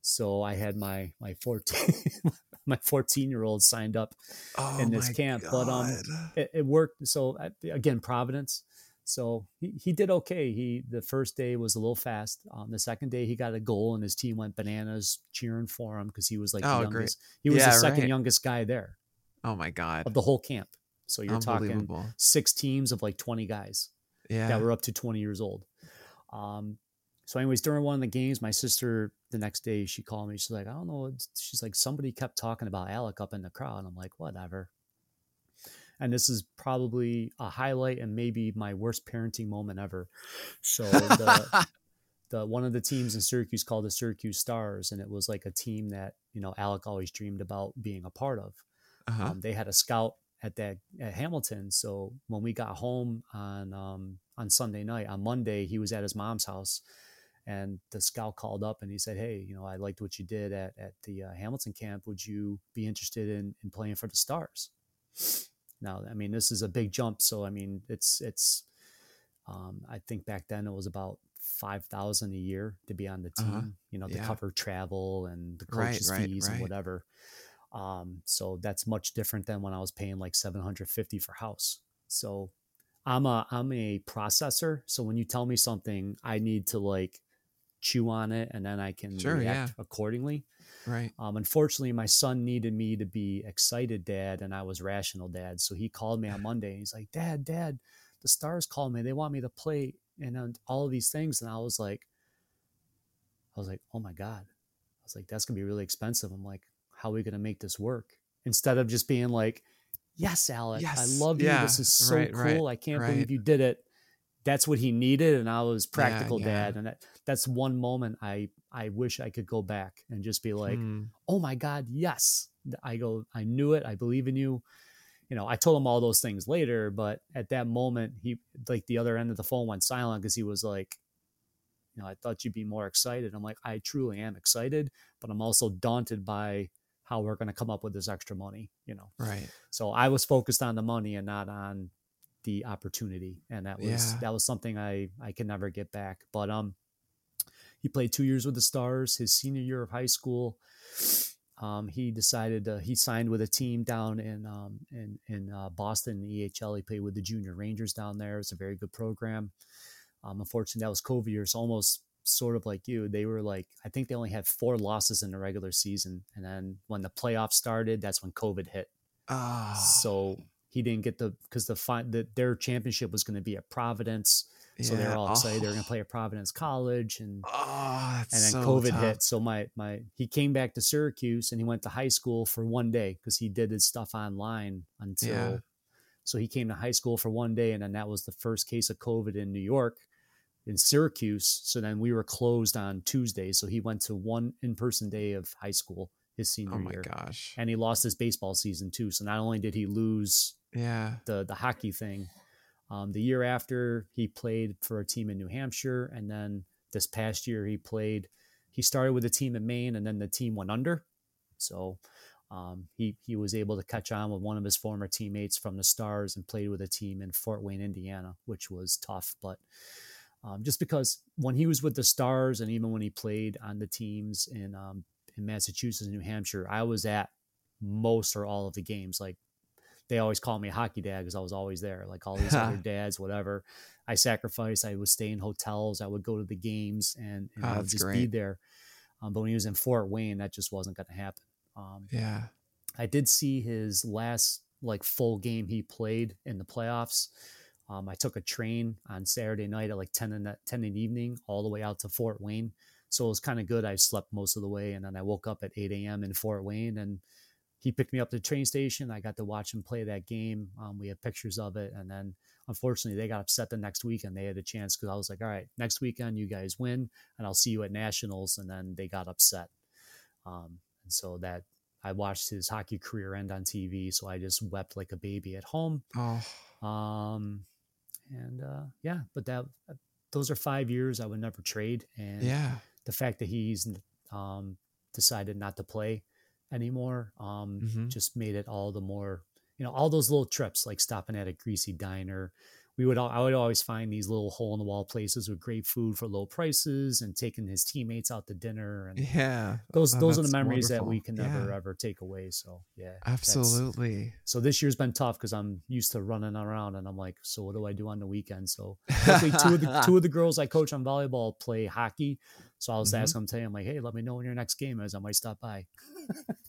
So I had my my fourteen my fourteen year old signed up oh in this camp, God. but um, it, it worked. So again, Providence so he, he did okay. He the first day was a little fast. Um, the second day he got a goal and his team went bananas cheering for him because he was like oh, the youngest. Great. He was yeah, the second right. youngest guy there. Oh my god! Of the whole camp. So you're talking six teams of like 20 guys. Yeah. That were up to 20 years old. Um, so anyways, during one of the games, my sister the next day she called me. She's like, I don't know. She's like, somebody kept talking about Alec up in the crowd. I'm like, whatever and this is probably a highlight and maybe my worst parenting moment ever. So the, the one of the teams in Syracuse called the Syracuse Stars, and it was like a team that you know Alec always dreamed about being a part of. Uh-huh. Um, they had a scout at that at Hamilton, so when we got home on um, on Sunday night, on Monday he was at his mom's house. And the scout called up and he said, "Hey, you know, I liked what you did at, at the uh, Hamilton camp. Would you be interested in, in playing for the Stars?" Now, I mean, this is a big jump. So, I mean, it's, it's, um, I think back then it was about 5,000 a year to be on the uh-huh. team, uh-huh. you know, to yeah. cover travel and the coaches right, fees right. and whatever. Um, so that's much different than when I was paying like 750 for house. So I'm a, I'm a processor. So when you tell me something, I need to like chew on it and then I can Sure, react yeah. accordingly. Right. Um, unfortunately, my son needed me to be excited dad, and I was rational dad. So he called me on Monday. And he's like, "Dad, Dad, the Stars called me. They want me to play and all of these things." And I was like, "I was like, oh my god!" I was like, "That's gonna be really expensive." I'm like, "How are we gonna make this work?" Instead of just being like, "Yes, Alex, Yes, I love you. yeah, This is so right, right, cool. I can't right. believe you did it." That's what he needed, and I was practical yeah. dad, and that, that's one moment I I wish I could go back and just be like, Hmm. oh my god yes i go i knew it i believe in you you know i told him all those things later but at that moment he like the other end of the phone went silent because he was like you know i thought you'd be more excited i'm like i truly am excited but i'm also daunted by how we're going to come up with this extra money you know Right. so i was focused on the money and not on the opportunity and that was Yeah. that was something i i can never get back but um he played two years with the stars his senior year of high school um, he decided uh, he signed with a team down in um, in in uh, Boston the EHL. He played with the Junior Rangers down there. It's a very good program. Um, unfortunately, that was COVID years, almost sort of like you. They were like I think they only had four losses in the regular season, and then when the playoffs started, that's when COVID hit. Ah. So he didn't get the because the, fi- the their championship was going to be at Providence. So they're all excited. They're going Oh. to play at Providence College, and Oh, and then so COVID tough. hit. So my my he came back to Syracuse and he went to high school for one day because he did his stuff online until. Yeah. So he came to high school for one day, and then that was the first case of COVID in New York, in Syracuse. So then we were closed on Tuesday. So he went to one in person day of high school his senior Oh my year, gosh. and he lost his baseball season too. So not only did he lose Yeah. the the hockey thing. Um, the year after, he played for a team in New Hampshire, and then this past year he played. He started with a team in Maine, and then the team went under. So um, he he was able to catch on with one of his former teammates from the Stars and played with a team in Fort Wayne, Indiana, which was tough. But um, just because when he was with the Stars, and even when he played on the teams in um, in Massachusetts and New Hampshire, I was at most or all of the games. Like they always call me hockey dad because I was always there. Like all these other dads, whatever. I sacrificed. I would stay in hotels. I would go to the games and, and Oh, I would that's just be there. Um, but when he was in Fort Wayne, that just wasn't going to happen. Um, Yeah. I did see his last like full game he played in the playoffs. Um, I took a train on Saturday night at like 10 in, the, 10 in the evening all the way out to Fort Wayne. So it was kind of good. I slept most of the way and then I woke up at 8 a.m. in Fort Wayne and he picked me up to the train station. I got to watch him play that game. Um, we have pictures of it. And then unfortunately they got upset the next weekend. They had a chance because I was like, all right, next weekend you guys win and I'll see you at nationals. And then they got upset. Um, and so that I watched his hockey career end on TV. So I just wept like a baby at home. Oh. Um, and uh, yeah, but that those are five years I would never trade. And Yeah. the fact that he's um, decided not to play anymore um, Mhm. just made it all the more, you know, all those little trips like stopping at a greasy diner. We would, I would always find these little hole in the wall places with great food for low prices and taking his teammates out to dinner. And Yeah. those, Oh, those are the memories that we can never Yeah. ever take away. So yeah, Absolutely. so this year's been tough because I'm used to running around and I'm like, so what do I do on the weekend? So luckily two of the two of the girls I coach on volleyball play hockey. So I was Mhm. asking them today, I'm like, hey, let me know when your next game is. I might stop by.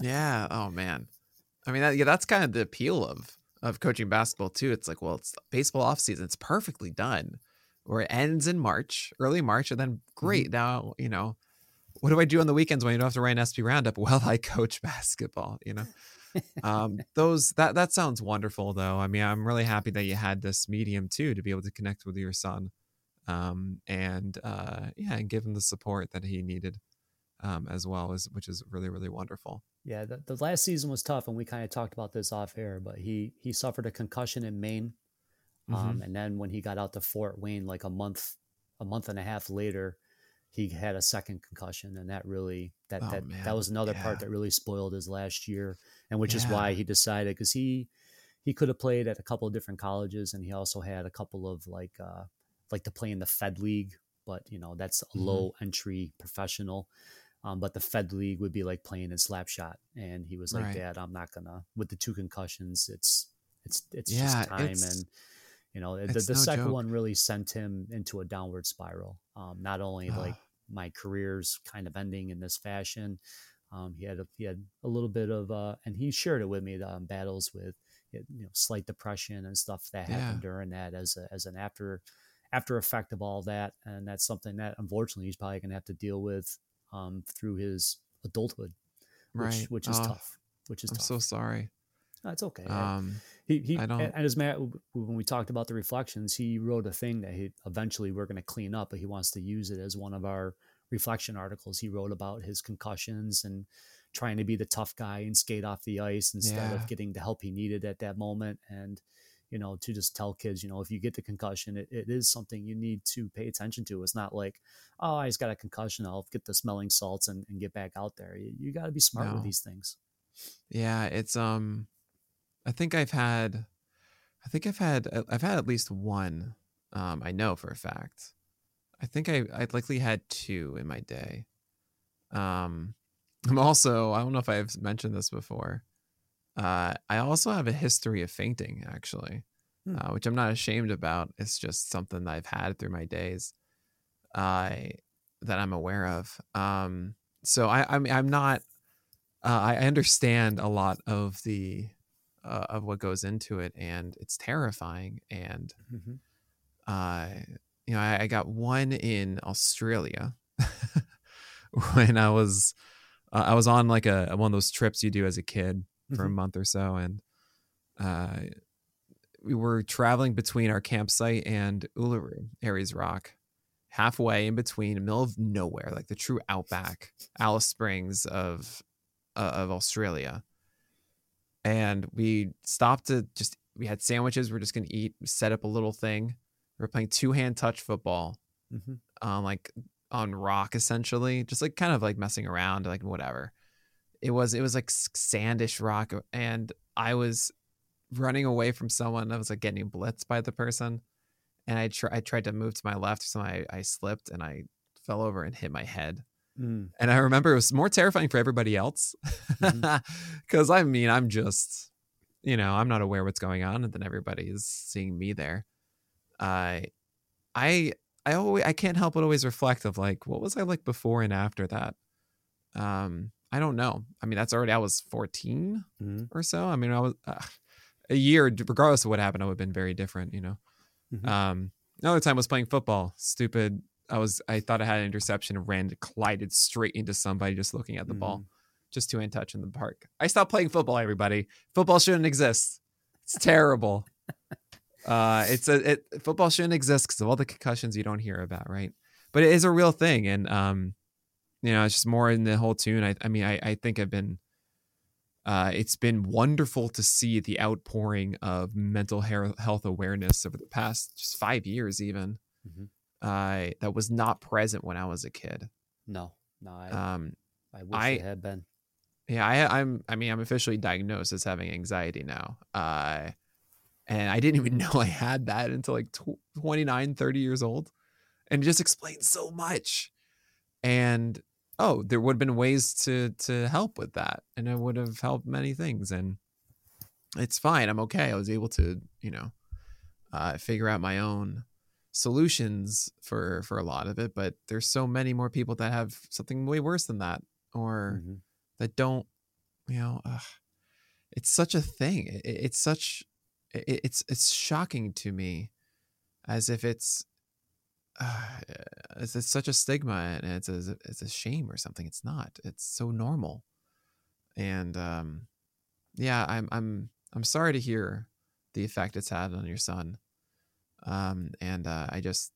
Yeah. Oh man. I mean, that, yeah, that's kind of the appeal of of coaching basketball too. It's like, well, it's baseball off season. It's perfectly done, where it ends in March, early March, and then great. Now, you know, what do I do on the weekends when you don't have to write an SP roundup? Well, I coach basketball. You know, um, those that that sounds wonderful though. I mean, I'm really happy that you had this medium too to be able to connect with your son, um, and uh, yeah, and give him the support that he needed. Um, as well as which is really really wonderful. Yeah, the, the last season was tough, and we kind of talked about this off air. But he he suffered a concussion in Maine, um, and then when he got out to Fort Wayne, like a month a month and a half later, he had a second concussion, and that really that Oh, that man. that was another Yeah. part that really spoiled his last year, and which is why he decided because he he could have played at a couple of different colleges, and he also had a couple of like uh like to play in the Fed League, but you know that's a Mhm. low entry professional. Um, but the Fed League would be like playing in Slapshot, and he was like, Right. "Dad, I'm not gonna." With the two concussions, it's it's it's Yeah, just time, it's- and you know the, the no second joke. one really sent him into a downward spiral. Um, not only like my career's kind of ending in this fashion. Um, he had a, he had a little bit of uh, and he shared it with me the um, battles with you know slight depression and stuff that happened yeah. during that as a, as an after after effect of all that and that's something that unfortunately he's probably going to have to deal with um, through his adulthood which, right. which is oh, tough which is I'm tough. so sorry that's okay. Um he he I don't... and as Matt when we talked about the reflections he wrote a thing that he eventually we're going to clean up but he wants to use it as one of our reflection articles. He wrote about his concussions and trying to be the tough guy and skate off the ice instead yeah. of getting the help he needed at that moment. And you know to just tell kids you know if you get the concussion it, it is something you need to pay attention to it's not like oh i just got a concussion i'll get the smelling salts and, and get back out there you, you got to be smart no. with these things yeah it's um i think i've had i think i've had i've had at least one um i know for a fact I think I I'd likely had two in my day. Um, I'm also I don't know if I've mentioned this before. Uh, I also have a history of fainting, actually, hmm. uh, which I'm not ashamed about. It's just something that I've had through my days, uh, that I'm aware of. Um, so I I'm I'm not. Uh, I understand a lot of the uh, of what goes into it, and it's terrifying. And mm-hmm. uh, you know, I, I got one in Australia when I was uh, I was on like a one of those trips you do as a kid for mm-hmm. a month or so, and uh, we were traveling between our campsite and Uluru, Ayers Rock, halfway in between, in middle of nowhere, like the true outback, Alice Springs of uh, of Australia. And we stopped to just we had sandwiches. We are just gonna eat. Set up a little thing we are playing two hand touch football, mm-hmm. um, like on rock essentially, just like kind of like messing around, like whatever. It was it was like sandish rock, and I was running away from someone. I was like getting blitzed by the person, and I try I tried to move to my left, so I I slipped and I fell over and hit my head. Mm. And I remember it was more terrifying for everybody else because mm-hmm. I mean I'm just you know I'm not aware what's going on, and then everybody is seeing me there uh, I I always I can't help but always reflect of like what was I like before and after that. Um, I don't know. I mean, that's already I was 14 mm-hmm. or so. I mean, I was uh, a year, regardless of what happened, I would have been very different. You know. Mm-hmm. Um, another time I was playing football. Stupid. I was I thought I had an interception and ran collided straight into somebody just looking at the mm-hmm. ball. Just two hand touch in the park. I stopped playing football. Everybody, football shouldn't exist. It's terrible. Uh, it's a it, football shouldn't exist because of all the concussions you don't hear about, right? But it is a real thing, and um, you know, it's just more in the whole tune. I, I mean, I, I think I've been. Uh, it's been wonderful to see the outpouring of mental health awareness over the past just five years, even. Mm-hmm. Uh, that was not present when I was a kid. No, no, I, um, I wish I, it had been. Yeah, I, I'm. I mean, I'm officially diagnosed as having anxiety now. Uh, and I didn't even know I had that until like 29, 30 years old. And it just explains so much. And oh, there would have been ways to to help with that. And it would have helped many things. And it's fine. I'm okay. I was able to, you know, uh, figure out my own solutions for for a lot of it. But there's so many more people that have something way worse than that, or mm-hmm. that don't, you know, uh, it's such a thing. It, it's such it's it's shocking to me as if it's uh, it's, it's such a stigma and it's a, it's a shame or something. It's not. It's so normal. And um yeah i'm i'm i'm sorry to hear the effect it's had on your son. Um and uh, i just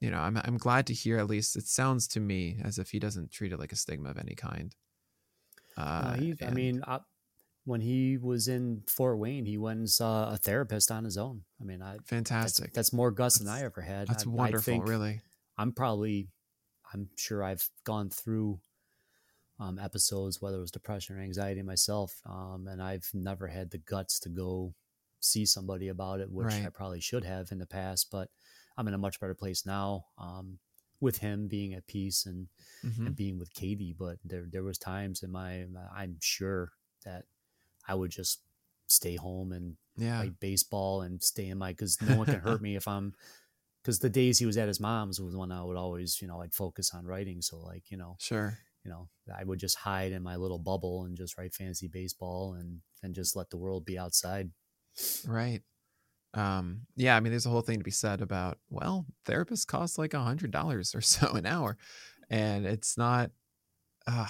you know i'm i'm glad to hear at least it sounds to me as if he doesn't treat it like a stigma of any kind. Uh, uh I mean, I, when he was in Fort Wayne, he went and saw a therapist on his own. I mean, I fantastic. That's, that's more guts than I ever had. That's I, wonderful. I really, I'm probably, I'm sure I've gone through um, episodes, whether it was depression or anxiety myself, um, and I've never had the guts to go see somebody about it, which right. I probably should have in the past. But I'm in a much better place now. Um, with him being at peace and, mm-hmm. and being with Katie, but there there was times in my I'm sure that I would just stay home and yeah. play baseball and stay in my because no one can hurt me if I'm because the days he was at his mom's was when I would always, you know, I'd focus on writing. So like, you know, Sure. you know, I would just hide in my little bubble and just write fantasy baseball and and just let the world be outside. Right. Um, yeah, I mean, there's a whole thing to be said about, well, therapists cost like a hundred dollars or so an hour. And it's not uh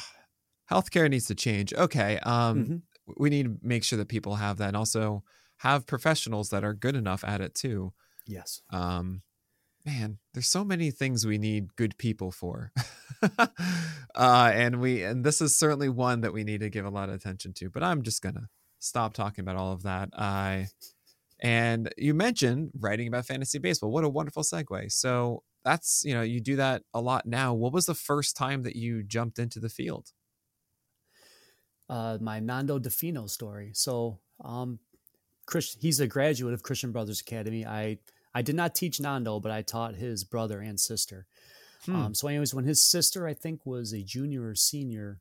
healthcare needs to change. Okay. Um, Mhm. We need to make sure that people have that and also have professionals that are good enough at it too. Yes. Um, man, there's so many things we need good people for. uh, and we and this is certainly one that we need to give a lot of attention to. But I'm just gonna stop talking about all of that. I and you mentioned writing about fantasy baseball. What a wonderful segue. So that's you know you do that a lot now. What was the first time that you jumped into the field? Uh, my Nando Di Fino story. So, um, Chris, he's a graduate of Christian Brothers Academy. I I did not teach Nando, but I taught his brother and sister. Hmm. Um, so, anyways, when his sister, I think, was a junior or senior,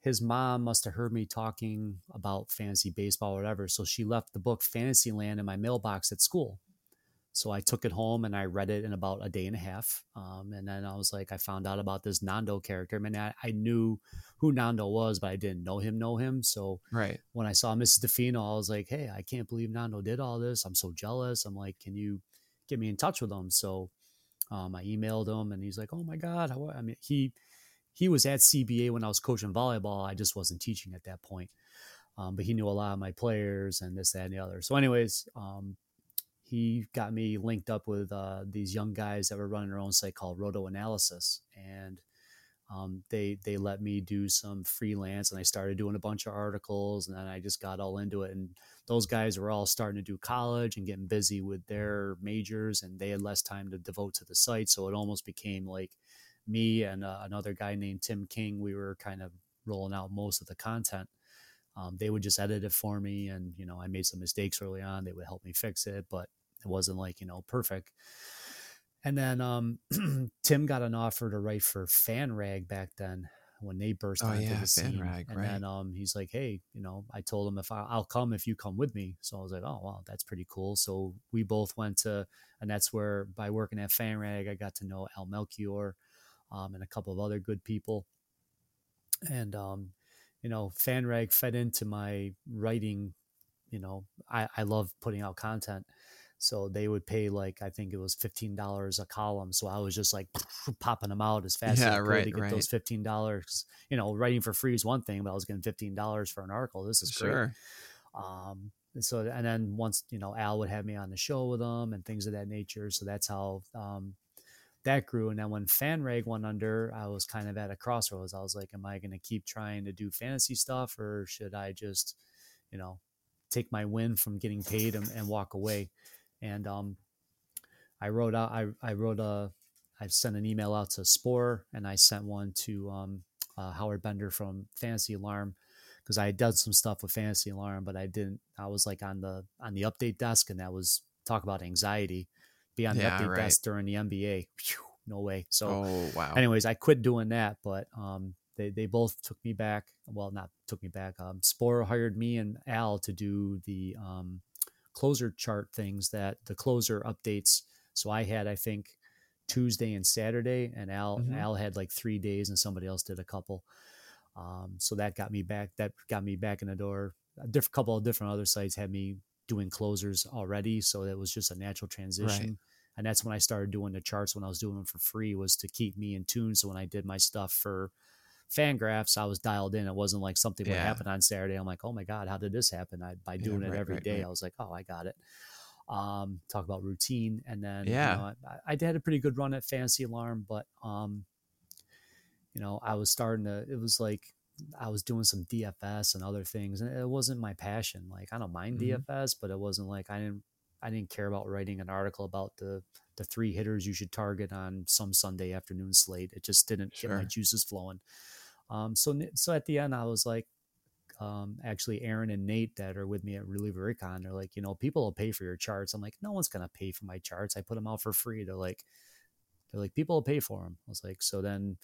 his mom must have heard me talking about fantasy baseball or whatever. So she left the book Fantasyland in my mailbox at school. So I took it home and I read it in about a day and a half. Um, and then I was like, I found out about this Nando character. I mean, I, I knew who Nando was, but I didn't know him, know him. So right. when I saw Mrs. Di Fino, I was like, hey, I can't believe Nando did all this. I'm so jealous. I'm like, can you get me in touch with him? So um, I emailed him and he's like, oh my God. How, I mean, he, he was at CBA when I was coaching volleyball. I just wasn't teaching at that point. Um, but he knew a lot of my players and this, that, and the other. So, anyways, um, he got me linked up with uh, these young guys that were running their own site called Roto Analysis, and um, they they let me do some freelance, and I started doing a bunch of articles, and then I just got all into it. And those guys were all starting to do college and getting busy with their majors, and they had less time to devote to the site, so it almost became like me and uh, another guy named Tim King. We were kind of rolling out most of the content. Um, they would just edit it for me, and you know I made some mistakes early on. They would help me fix it, but it wasn't like you know perfect. And then um, Tim got an offer to write for FanRag back then when they burst Oh, onto yeah, the scene. FanRag, and right. then um, he's like, "Hey, you know," I told him if I, I'll come if you come with me. So I was like, "Oh, wow, that's pretty cool." So we both went to, and that's where by working at FanRag, I got to know Al Melchior um, and a couple of other good people. And um, you know, FanRag fed into my writing. You know, I, I love putting out content. So they would pay like I think it was fifteen dollars a column. So I was just like popping them out as fast as I could right, to get right. those fifteen dollars. You know, writing for free is one thing, but I was getting fifteen dollars for an article. This is great. Sure. Um, and so and then once you know Al would have me on the show with them and things of that nature. So that's how um, that grew. And then when FanRag went under, I was kind of at a crossroads. I was like, am I going to keep trying to do fantasy stuff or should I just, you know, take my win from getting paid and, and walk away? And um, I wrote out, I, I wrote a, I sent an email out to Sporer and I sent one to um, uh, Howard Bender from Fantasy Alarm because I had done some stuff with Fantasy Alarm, but I didn't. I was like on the on the update desk, and that was talk about anxiety. Be on the Yeah, update right. desk during the NBA. Phew, no way. So, oh wow. anyways, I quit doing that, but um, they they both took me back. Well, not took me back. Um, Sporer hired me and Al to do the um, closer chart things that the closer updates. So I had, I think, Tuesday and Saturday, and Al Mhm. Al had like three days, and somebody else did a couple. Um, so that got me back. That got me back in the door. A diff- couple of different other sites had me doing closers already, so it was just a natural transition. And that's when I started doing the charts when I was doing them for free was to keep me in tune. So when I did my stuff for Fangraphs, I was dialed in. It wasn't like something would happen on Saturday. I'm like, oh my god, how did this happen? I, by Yeah, doing it right, every day, right, right. I was like, oh, I got it. Um, talk about routine, and then Yeah. you know, I, I had a pretty good run at Fantasy Alarm, but um, you know, I was starting to. It was like I was doing some DFS and other things, and it wasn't my passion. Like I don't mind Mhm. DFS, but it wasn't like I didn't. I didn't care about writing an article about the the three hitters you should target on some Sunday afternoon slate. It just didn't get my juices flowing. Um, so so at the end, I was like, um, actually, Aaron and Nate that are with me at Reliever Recon, they're like, you know, people will pay for your charts. I'm like, no one's gonna pay for my charts. I put them out for free. They're like, they're like, people will pay for them. I was like, so then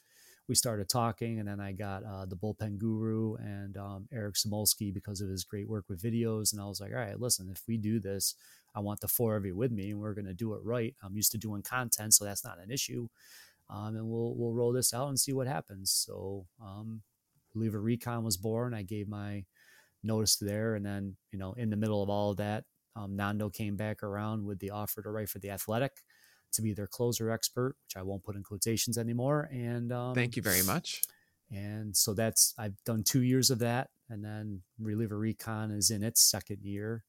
we started talking, and then I got uh, the bullpen guru and um, Eric Samulski because of his great work with videos. And I was like, all right, listen, if we do this, I want the four of you with me, and we're going to do it right. I'm used to doing content, so that's not an issue. Um, and we'll we'll roll this out and see what happens. So, um, Reliever Recon was born. I gave my notice there, and then you know, in the middle of all of that, um, Nando came back around with the offer to write for the Athletic to be their closer expert, which I won't put in quotations anymore. And um, thank you very much. And so that's I've done two years of that, and then Reliever Recon is in its second year,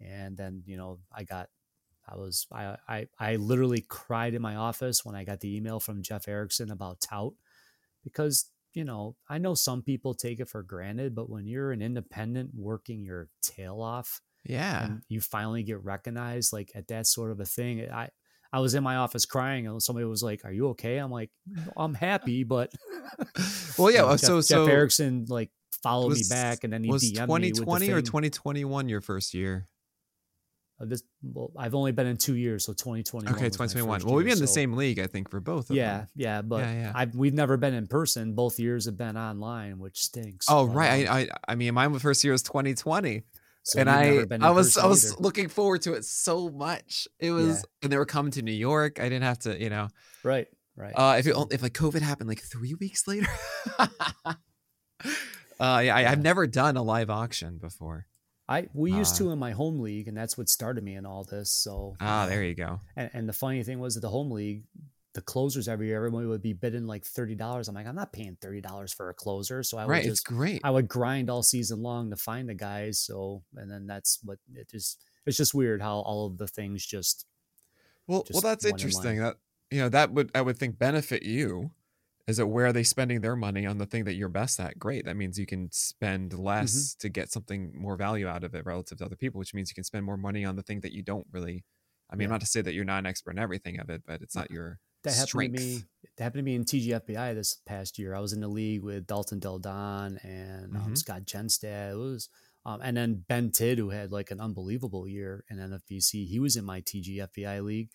and then you know I got I was I I I literally cried in my office when I got the email from Jeff Erickson about tout because you know I know some people take it for granted, but when you're an independent working your tail off, yeah, and you finally get recognized like at that sort of a thing, I I was in my office crying, and somebody was like, "Are you okay?" I'm like, "I'm happy," but well, yeah. you know, uh, so Jeff, so Jeff Erickson like followed was, me back, and then he was DM'd 2020 me or with the thing. 2021 your first year? Uh, this well, I've only been in two years, so 2021. Okay, 2021. Well, we've been in the same league, I think, for both. Of Yeah, them. yeah, but Yeah, yeah. I've we've never been in person. Both years have been online, which stinks. Oh right. um, I, I I mean, my first year was 2020. so and I never been in I was I was either. looking forward to it so much. It was Yeah. and they were coming to New York. I didn't have to, you know. right, right. Uh if it, if like COVID happened like 3 weeks later. uh yeah, I, I've never done a live auction before. I we used uh, to in my home league, and that's what started me in all this. So Ah, uh, there you go. And, and the funny thing was that the home league, the closers every year, everybody would be bidding like thirty dollars. I'm like, I'm not paying thirty dollars for a closer, so I would Right, it's just great. I would grind all season long to find the guys. So and then that's what it just it's just weird how all of the things just Well, well, that's interesting. That you know that would I would think benefit you. Is it where are they spending their money on the thing that you're best at? Great. That means you can spend Mm-hmm. less to get something more value out of it relative to other people, which means you can spend more money on the thing that you don't really. I mean, Yeah. not to say that you're not an expert in everything of it, but it's not your that happened strength. to me. That happened to me in TGFBI this past year. I was in the league with Dalton Del Don and um, Mhm. Scott Genstad. It was, um, and then Ben Tidd, who had like an unbelievable year in NFBC. He was in my TGFBI league,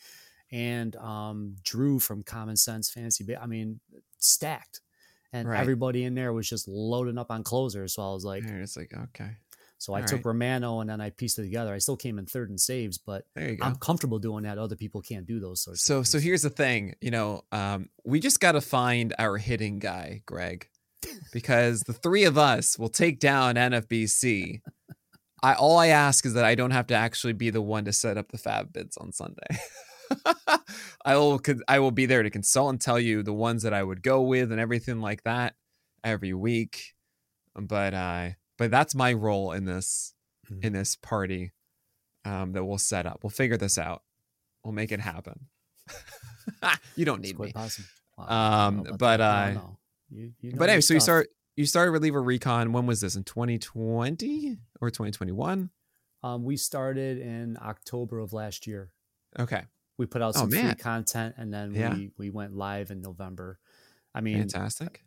and um, Drew from Common Sense Fantasy. I mean, stacked, and Right. everybody in there was just loading up on closers. So I was like, it's like okay, so I all took right. Romano and then I pieced it together. I still came in third in saves, but there you go. I'm comfortable doing that. Other people can't do those sorts. So so here's the thing, you know, um, we just got to find our hitting guy, Greg, because the three of us will take down NFBC. I all I ask is that I don't have to actually be the one to set up the FAAB bids on Sunday. I will I will be there to consult and tell you the ones that I would go with and everything like that every week. But uh but that's my role in this Mhm. in this party um, that we'll set up. We'll figure this out. We'll make it happen. you don't need me. Wow, Um, but, uh. You- you know But anyway, so you start you started reliever recon. When was this? In 2020 or 2021? Um, we started in October of last year. Okay, We put out Oh, some free content, and then Yeah. we we went live in November. I mean, fantastic.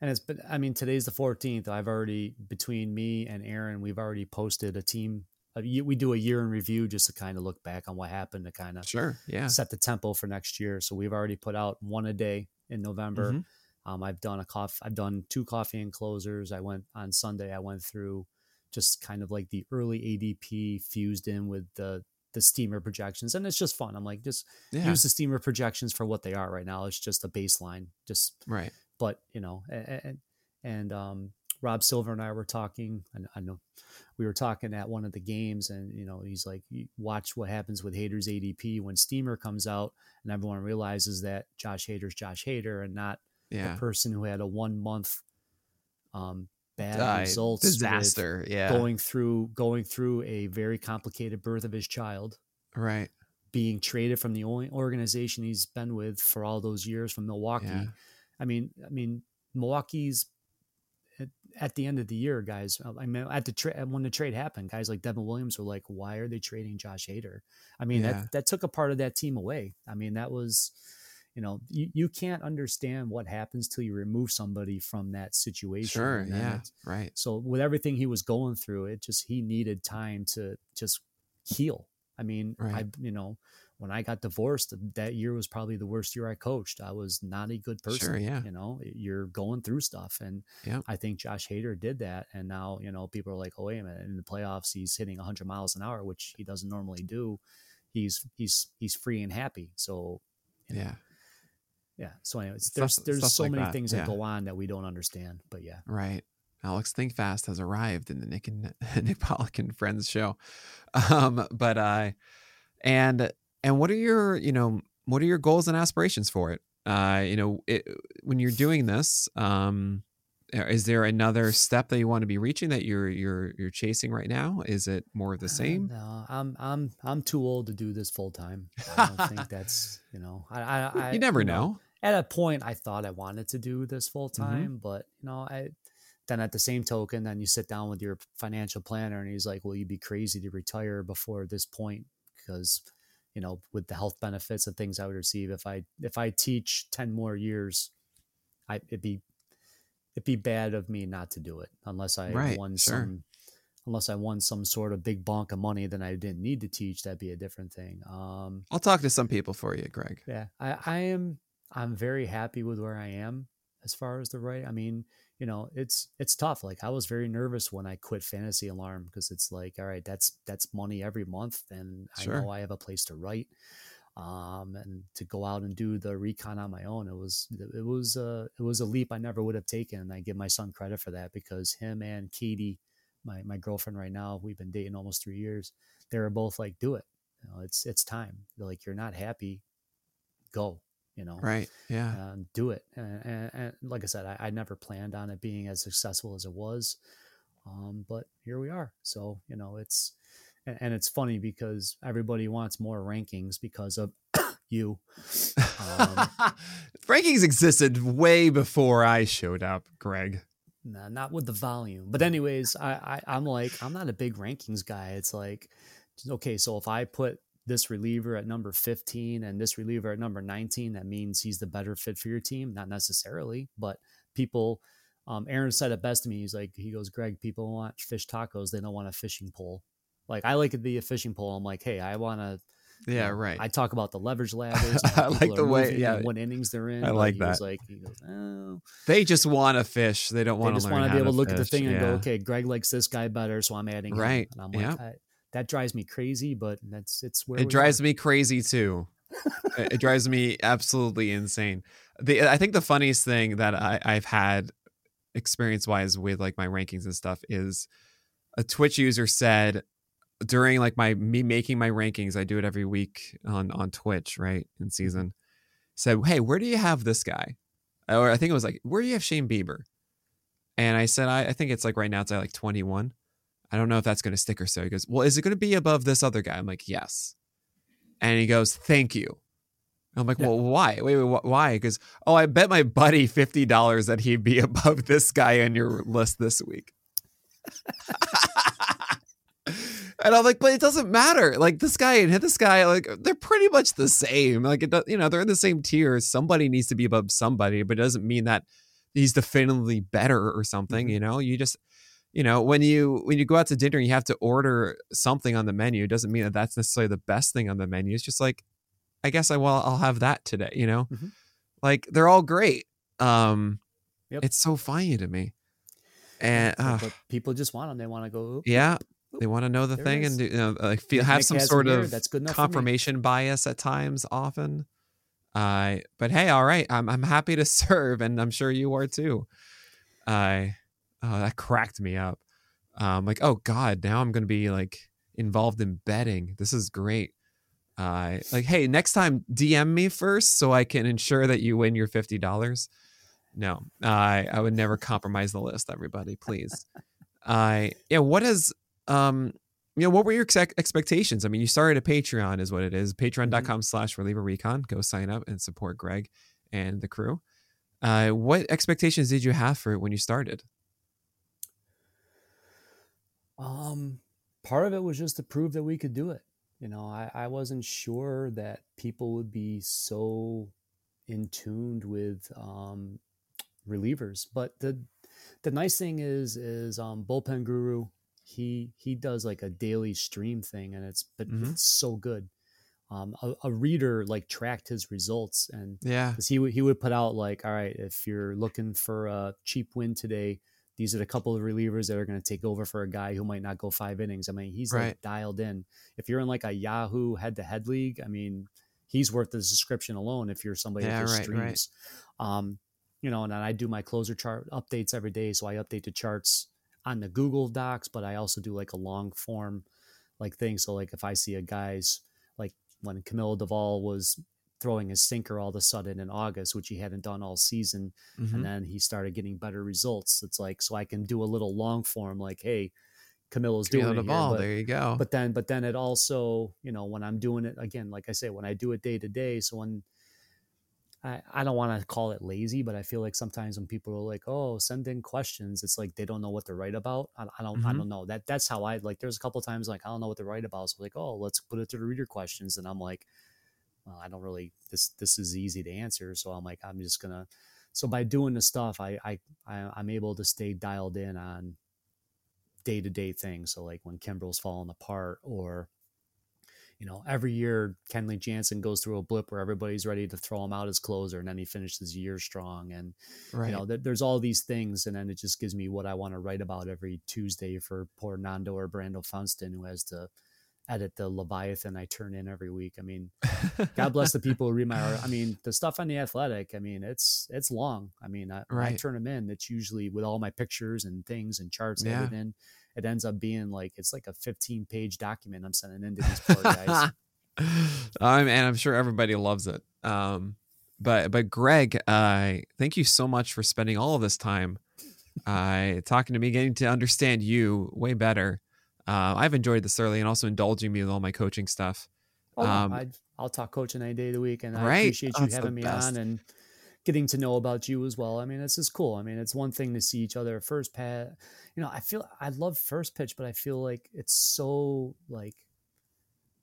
and it's been. I mean, today's the 14th. I've already between me and Aaron, we've already posted a team. We do a year in review just to kind of look back on what happened to kind of Sure. Yeah. set the tempo for next year. So we've already put out one a day in November. Mhm. Um, I've done a coffee. I've done two coffee and closers. I went on Sunday. I went through just kind of like the early ADP fused in with the the steamer projections, and it's just fun. I'm like, just Yeah. use the steamer projections for what they are right now. It's just a baseline. Just, right. but you know, and and um, Rob Silver and I were talking. And I know we were talking at one of the games, and you know, he's like, watch what happens with Hader's ADP when Steamer comes out, and everyone realizes that Josh Hader's Josh Hader and not Yeah. the person who had a one month um, bad Uh, results disaster. Yeah. going through going through a very complicated birth of his child right. being traded from the only organization he's been with for all those years from Milwaukee. Yeah. I mean, I mean, Milwaukee's at, at the end of the year, guys. uh, I mean, at the trade when the trade happened, guys like Devin Williams were like, "Why are they trading Josh Hader?" I mean, Yeah. that that took a part of that team away. I mean, that was, you know, you, you can't understand what happens till you remove somebody from that situation. Sure. Yeah. Right. so with everything he was going through, it just he needed time to just heal. I mean, I you know, when I got divorced, that year was probably the worst year I coached. I was not a good person. Sure, yeah. You know, you're going through stuff. And Yeah. I think Josh Hader did that. And now, you know, people are like, oh, wait a minute. In the playoffs, he's hitting 100 miles an hour, which he doesn't normally do. He's he's he's free and happy. So you know, Yeah. Yeah. So anyways, Stuff- there's there's so like many that, things yeah. that go on that we don't understand. But yeah. Right. Alex Think Fast has arrived in the Nick and Nick Pollack and Friends show. Um, but uh and and what are your, you know, what are your goals and aspirations for it? Uh, you know, it, when you're doing this, um is there another step that you want to be reaching that you're you're you're chasing right now? Is it more of the Uh, same? No, I'm I'm I'm too old to do this full time. I don't think that's you know I I, I you never know. At a point, I thought I wanted to do this full Mm-hmm. time, but you know I. Then at the same token, then you sit down with your financial planner, and he's like, "Well, you'd be crazy to retire before this point because, you know, with the health benefits and things I would receive if I if I teach ten more years, I it'd be it'd be bad of me not to do it unless I Right, won sure. some unless I won some sort of big bonk of money, then I didn't need to teach. That'd be a different thing. Um, I'll talk to some people for you, Greg. yeah, I, I am. I'm very happy with where I am as far as the right. I mean, you know, it's it's tough. Like I was very nervous when I quit Fantasy Alarm because it's like, all right, that's that's money every month, and Sure. I know I have a place to write. Um, and to go out and do the recon on my own, it was it was a it was a leap I never would have taken. And I give my son credit for that because him and Katie, my my girlfriend right now, we've been dating almost three years. They were both like, do it. You know, it's it's time. They're like, you're not happy, go. You know, Right. Yeah. um, do it. And, and, and like I said, I, I never planned on it being as successful as it was, um, but here we are. So you know, it's and, and it's funny because everybody wants more rankings because of you. Um, Rankings existed way before I showed up, Greg. Nah, not with the volume. But anyways, I, I I'm like I'm not a big rankings guy. It's like okay, so if I put this reliever at number 15 and this reliever at number 19, that means he's the better fit for your team. Not necessarily, but people. Um, Aaron said it best to me. He's like, he goes, Greg, people want fish tacos. They don't want a fishing pole. Like I like it to be a fishing pole. I'm like, hey, I want to. Yeah, right. I talk about the leverage ladders. I like the way- yeah. what innings they're in. I like he that. like, he goes, oh, they just want to fish. They don't want to just want to be able to look at the fish. thing and go, okay, Greg likes this guy better, so I'm adding him. Right. And I'm like, Yep. That drives me crazy, but that's it's where It drives are. me crazy too. it it drives me absolutely insane. The I think the funniest thing that I, I've had experience wise with like my rankings and stuff is a Twitch user said during like my me making my rankings, I do it every week on on Twitch, right? In mm-hmm. season. Said, Hey, where do you have this guy? Or I think it was like, where do you have Shane Bieber? And I said, I, I think it's like right now it's at like 21. I don't know if that's going to stick or so. He goes, Well, is it going to be above this other guy? I'm like, Yes. And he goes, Thank you. I'm like, Yeah. Well, why? Wait, wait, wh- why? Because, oh, I bet my buddy $50 that he'd be above this guy on your list this week. and I'm like, But it doesn't matter. Like, this guy and hit this guy, like, they're pretty much the same. Like, it, does, you know, they're in the same tier. Somebody needs to be above somebody, but it doesn't mean that he's definitively better or something, Mhm. you know? You just, you know when you when you go out to dinner and you have to order something on the menu it doesn't mean that that's necessarily the best thing on the menu it's just like i guess i well i'll have that today you know Mhm. like they're all great um Yep. it's so funny to me and uh, but people just want them. They want to go. "Oop, yeah oop, they want to know the thing and do, you know like feel Nick have some sort here, of that's good enough for me." confirmation bias at times often uh but hey all right i'm i'm happy to serve and i'm sure you are too i oh that cracked me up. Um like oh god now i'm gonna be like involved in betting. This is great. Uh like hey next time dm me first so i can ensure that you win your $50 no i i would never compromise the list everybody please. I yeah what is um you know what were your ex- expectations? I mean you started a patreon is what it is. Patreon.com slash reliever recon. Go sign up and support greg and the crew. Uh what expectations did you have for it when you started Um, part of it was just to prove that we could do it. You know, I, I wasn't sure that people would be so in tuned with um, relievers. But the the nice thing is is um, bullpen guru he he does like a daily stream thing and it's but Mhm. it's so good. um, a, a reader like tracked his results and Yeah. because he would he would put out like, all right, if you're looking for a cheap win today, these are the couple of relievers that are going to take over for a guy who might not go five innings. I mean, he's Right. like dialed in. If you're in like a Yahoo head-to-head league, I mean, he's worth the subscription alone. If you're somebody Yeah, that just right, right. streams, um, you know, and then I do my closer chart updates every day, so I update the charts on the Google Docs, but I also do like a long form like thing. So like if I see a guy's like when Camilo Doval was throwing his sinker all of a sudden in August, which he hadn't done all season, Mhm. and then he started getting better results. It's like so I can do a little long form like, hey, Camilo's Camilo doing it ball. here, but, there you go. but then but then it also you know when I'm doing it again, like I say, when I do it day to day, so when I, I don't want to call it lazy, but I feel like sometimes when people are like, "Oh, send in questions," it's like they don't know what to write about. I, I don't, I Mhm. don't know. That that's how I like. There's a couple times like I don't know what to write about, so like, "Oh, let's put it to the reader questions," and I'm like, well, I don't really. This this is easy to answer, so I'm like, I'm just gonna. So by doing the stuff, I I, I I'm able to stay dialed in on day to day things. So like when Kimbrel's falling apart, or you know, every year Kenley Jansen goes through a blip where everybody's ready to throw him out as closer, and then he finishes the year strong. And right. you know, th- there's all these things, and then it just gives me what I want to write about every Tuesday for poor Nando or Brandon Funston, who has to edit the Leviathan I turn in every week. I mean, God bless the people who read my art. I mean, the stuff on the Athletic. I mean, it's it's long. I mean, I, when I turn them in. It's usually with all my pictures and things and charts Yeah. edited in. It ends up being like it's like a 15 page document I'm sending in to these poor guys. um, and I'm sure everybody loves it. Um, but but Greg, uh, thank you so much for spending all of this time uh, talking to me, getting to understand you way better. Uh, I've enjoyed this early and also indulging me with all my coaching stuff. Oh, Um, I'd, I'll talk coaching any day of the week, and I Right. appreciate you That's having me best. on and getting to know about you as well. I mean, this is cool. I mean, it's one thing to see each other first pat. You know, I feel I love first pitch, but I feel like it's so like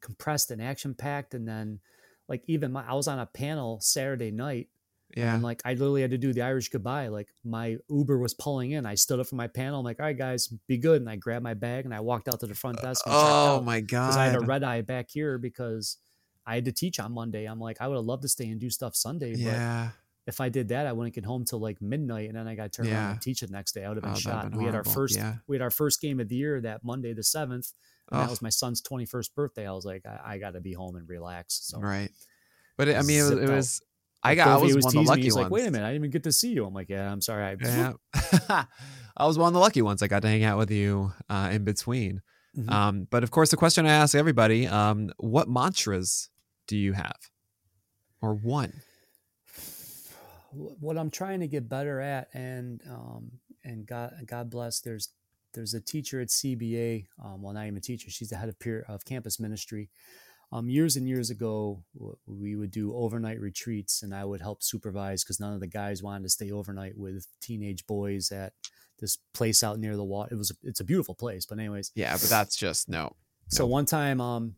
compressed and action packed, and then like even my I was on a panel Saturday night Yeah. and like I literally had to do the Irish goodbye. Like my Uber was pulling in. I stood up from my panel. I'm like, all right, guys, be good. And I grabbed my bag and I walked out to the front uh, desk. And oh my god. because I had a red eye back here because I had to teach on Monday. I'm like, I would have loved to stay and do stuff Sunday, but yeah. if I did that, I wouldn't get home till like midnight, and then I got turned around Yeah. and teach it next day. I would have been Oh, shot. been we had our first, Yeah. we had our first game of the year that Monday, the seventh. And that Oh, was my son's 21st birthday. I was like, I, I got to be home and relax. So right. But it, I mean, it was, it was I Like, got. I was, was one of the teasing me. lucky He's ones. like, wait a minute, I didn't even get to see you. I'm like, yeah, I'm sorry. I, Yeah. I was one of the lucky ones. I got to hang out with you uh, in between. Mhm. Um, but of course, the question I ask everybody: um, What mantras do you have, or one? what I'm trying to get better at, and um, and God God bless. There's there's a teacher at CBA. Um, well, not even a teacher. She's the head of peer of campus ministry. Um, years and years ago, we would do overnight retreats, and I would help supervise because none of the guys wanted to stay overnight with teenage boys at this place out near the water. It was a, it's a beautiful place, but anyways, Yeah, but that's just no. so No. one time, um,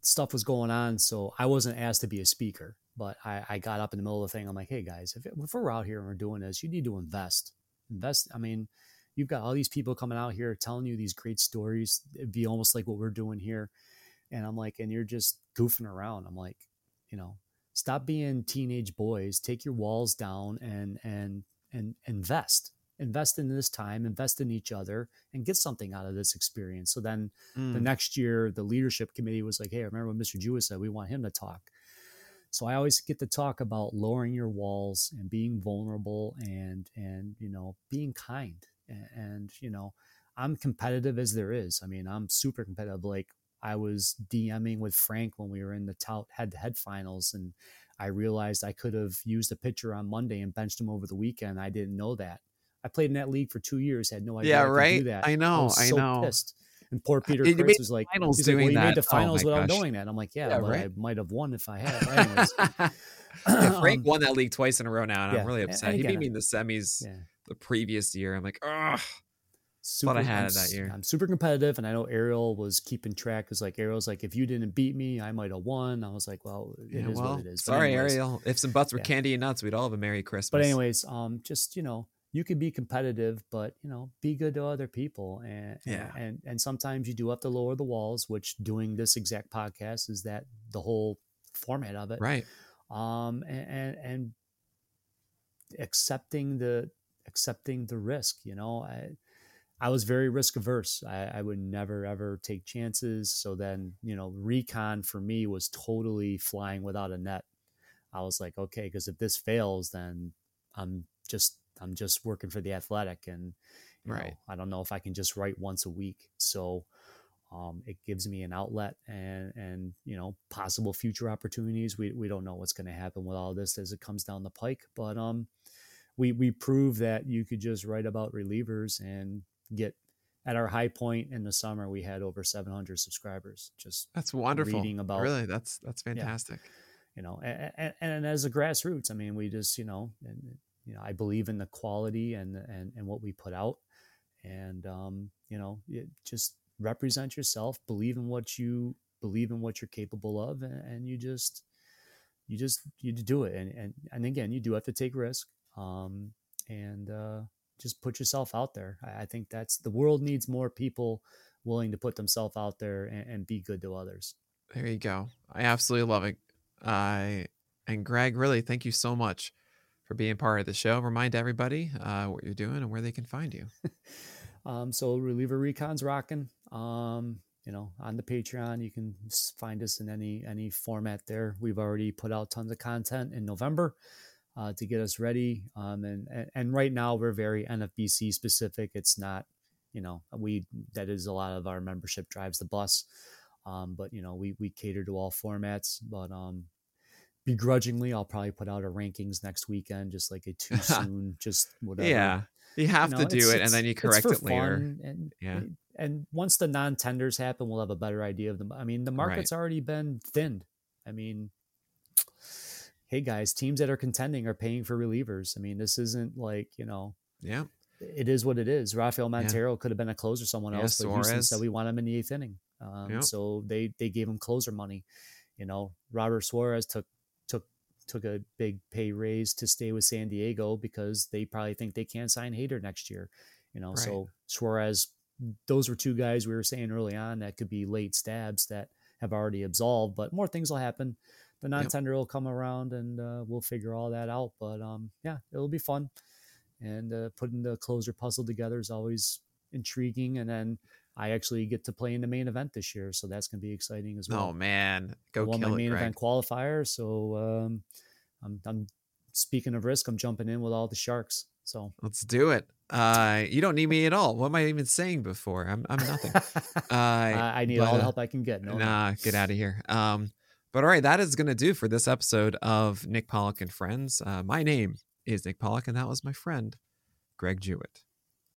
stuff was going on, so I wasn't asked to be a speaker, but I, I got up in the middle of the thing. I'm like, hey guys, if, if we're out here and we're doing this, you need to invest. Invest. I mean, you've got all these people coming out here telling you these great stories. It'd be almost like what we're doing here, and I'm like, and you're just goofing around. I'm like, you know, stop being teenage boys. Take your walls down and and and invest. Invest in this time. Invest in each other, and get something out of this experience. So then the Mm, next year the leadership committee was like hey remember what mr jewett said we want him to talk so i always get to talk about lowering your walls and being vulnerable and and you know being kind and, and you know i'm competitive as there is i mean i'm super competitive like i was dming with frank when we were in the tout head-to-head finals and i realized i could have used a pitcher on monday and benched him over the weekend i didn't know that i played in that league for two years had no idea Yeah, I right? do that I know, was I so know. pissed and poor Peter You Chris was like, finals he's like, well, you made that. the Oh finals without gosh. knowing that. I'm like, yeah, Yeah, but right. I might have won if I had. Yeah, Frank um, won that league twice in a row now, and yeah, I'm really upset. and he beat me in the semis the previous year. I'm like, ugh. Super, I had I'm it that year. I'm super competitive, and I know Ariel was keeping track. Cause like Ariel's like, if you didn't beat me, I might have won. I was like, well, it is Yeah, well, what it is. But sorry, anyways- Ariel. If some butts were Yeah. candy and nuts, we'd all have a Merry Christmas. But anyways, um, just you know, you can be competitive, but you know, be good to other people. And Yeah. and, and and sometimes you do have to lower the walls, which doing this exact podcast is that the whole format of it. Right. Um and and, and accepting the accepting the risk, you know. I I was very risk averse. I, I would never ever take chances. So then, you know, recon for me was totally flying without a net. I was like, okay, because if this fails, then I'm just I'm just working for the athletic, and Right. know, I don't know if I can just write once a week. So um, it gives me an outlet and and you know possible future opportunities. We we don't know what's going to happen with all this as it comes down the pike, but um, we we prove that you could just write about relievers and get at our high point in the summer we had over 700 subscribers just That's wonderful. Reading about- really, that's that's fantastic. you know and, and, and as a grassroots i mean we just you know and you know i believe in the quality and and, and what we put out. And um you know it, just represent yourself believe in what you believe in what you're capable of and, and you just you just you do it. And, and and again you do have to take risk. Um and uh just put yourself out there i, I think that's the world needs more people willing to put themselves out there and, and be good to others There you go. I absolutely love it. I and Greg, really, thank you so much for being part of the show. Remind everybody uh, what you're doing and where they can find you. Um, so reliever recon's rocking. Um, you know, on the Patreon, you can find us in any any format there. We've already put out tons of content in November uh, to get us ready. Um, and, and and right now we're very NFBC specific. It's not, you know, we that is a lot of our membership drives the bus. Um, but you know, we we cater to all formats. But um, begrudgingly, I'll probably put out a rankings next weekend, just like a too soon, just whatever Yeah, you have you to do it, and then you correct it later. And, Yeah. And once the non tenders happen, we'll have a better idea of them. I mean, the market's already been thinned. I mean, hey guys, teams that are contending are paying for relievers. I mean, this isn't like, you know, Yeah, it is what it is. Rafael Montero could have been a closer, someone Yeah, else, but Houston Suarez. said we want him in the eighth inning. Um. So they they gave him closer money. You know, Robert Suarez took took took a big pay raise to stay with San Diego because they probably think they can't sign Hader next year. You know, Right. so Suarez, those were two guys we were saying early on that could be late stabs that have already absolved, but more things will happen. The non-tender will come around and uh, we'll figure all that out. But um, yeah, it'll be fun and uh, putting the closer puzzle together is always intriguing. And then I actually get to play in the main event this year, so that's going to be exciting as well. Oh man, I go won my kill it, main Greg. event qualifier, so um, I'm, I'm speaking of risk. I'm jumping in with all the sharks. So Let's do it. Uh, you don't need me at all. What am I even saying before? I'm I'm nothing. Uh, I, I need but, all the uh, help I can get. No, no. nah, get out of here. Um, but all right, that is gonna do for this episode of Nick Pollack and Friends. Uh, my name is Nick Pollack, and that was my friend, Greg Jewett.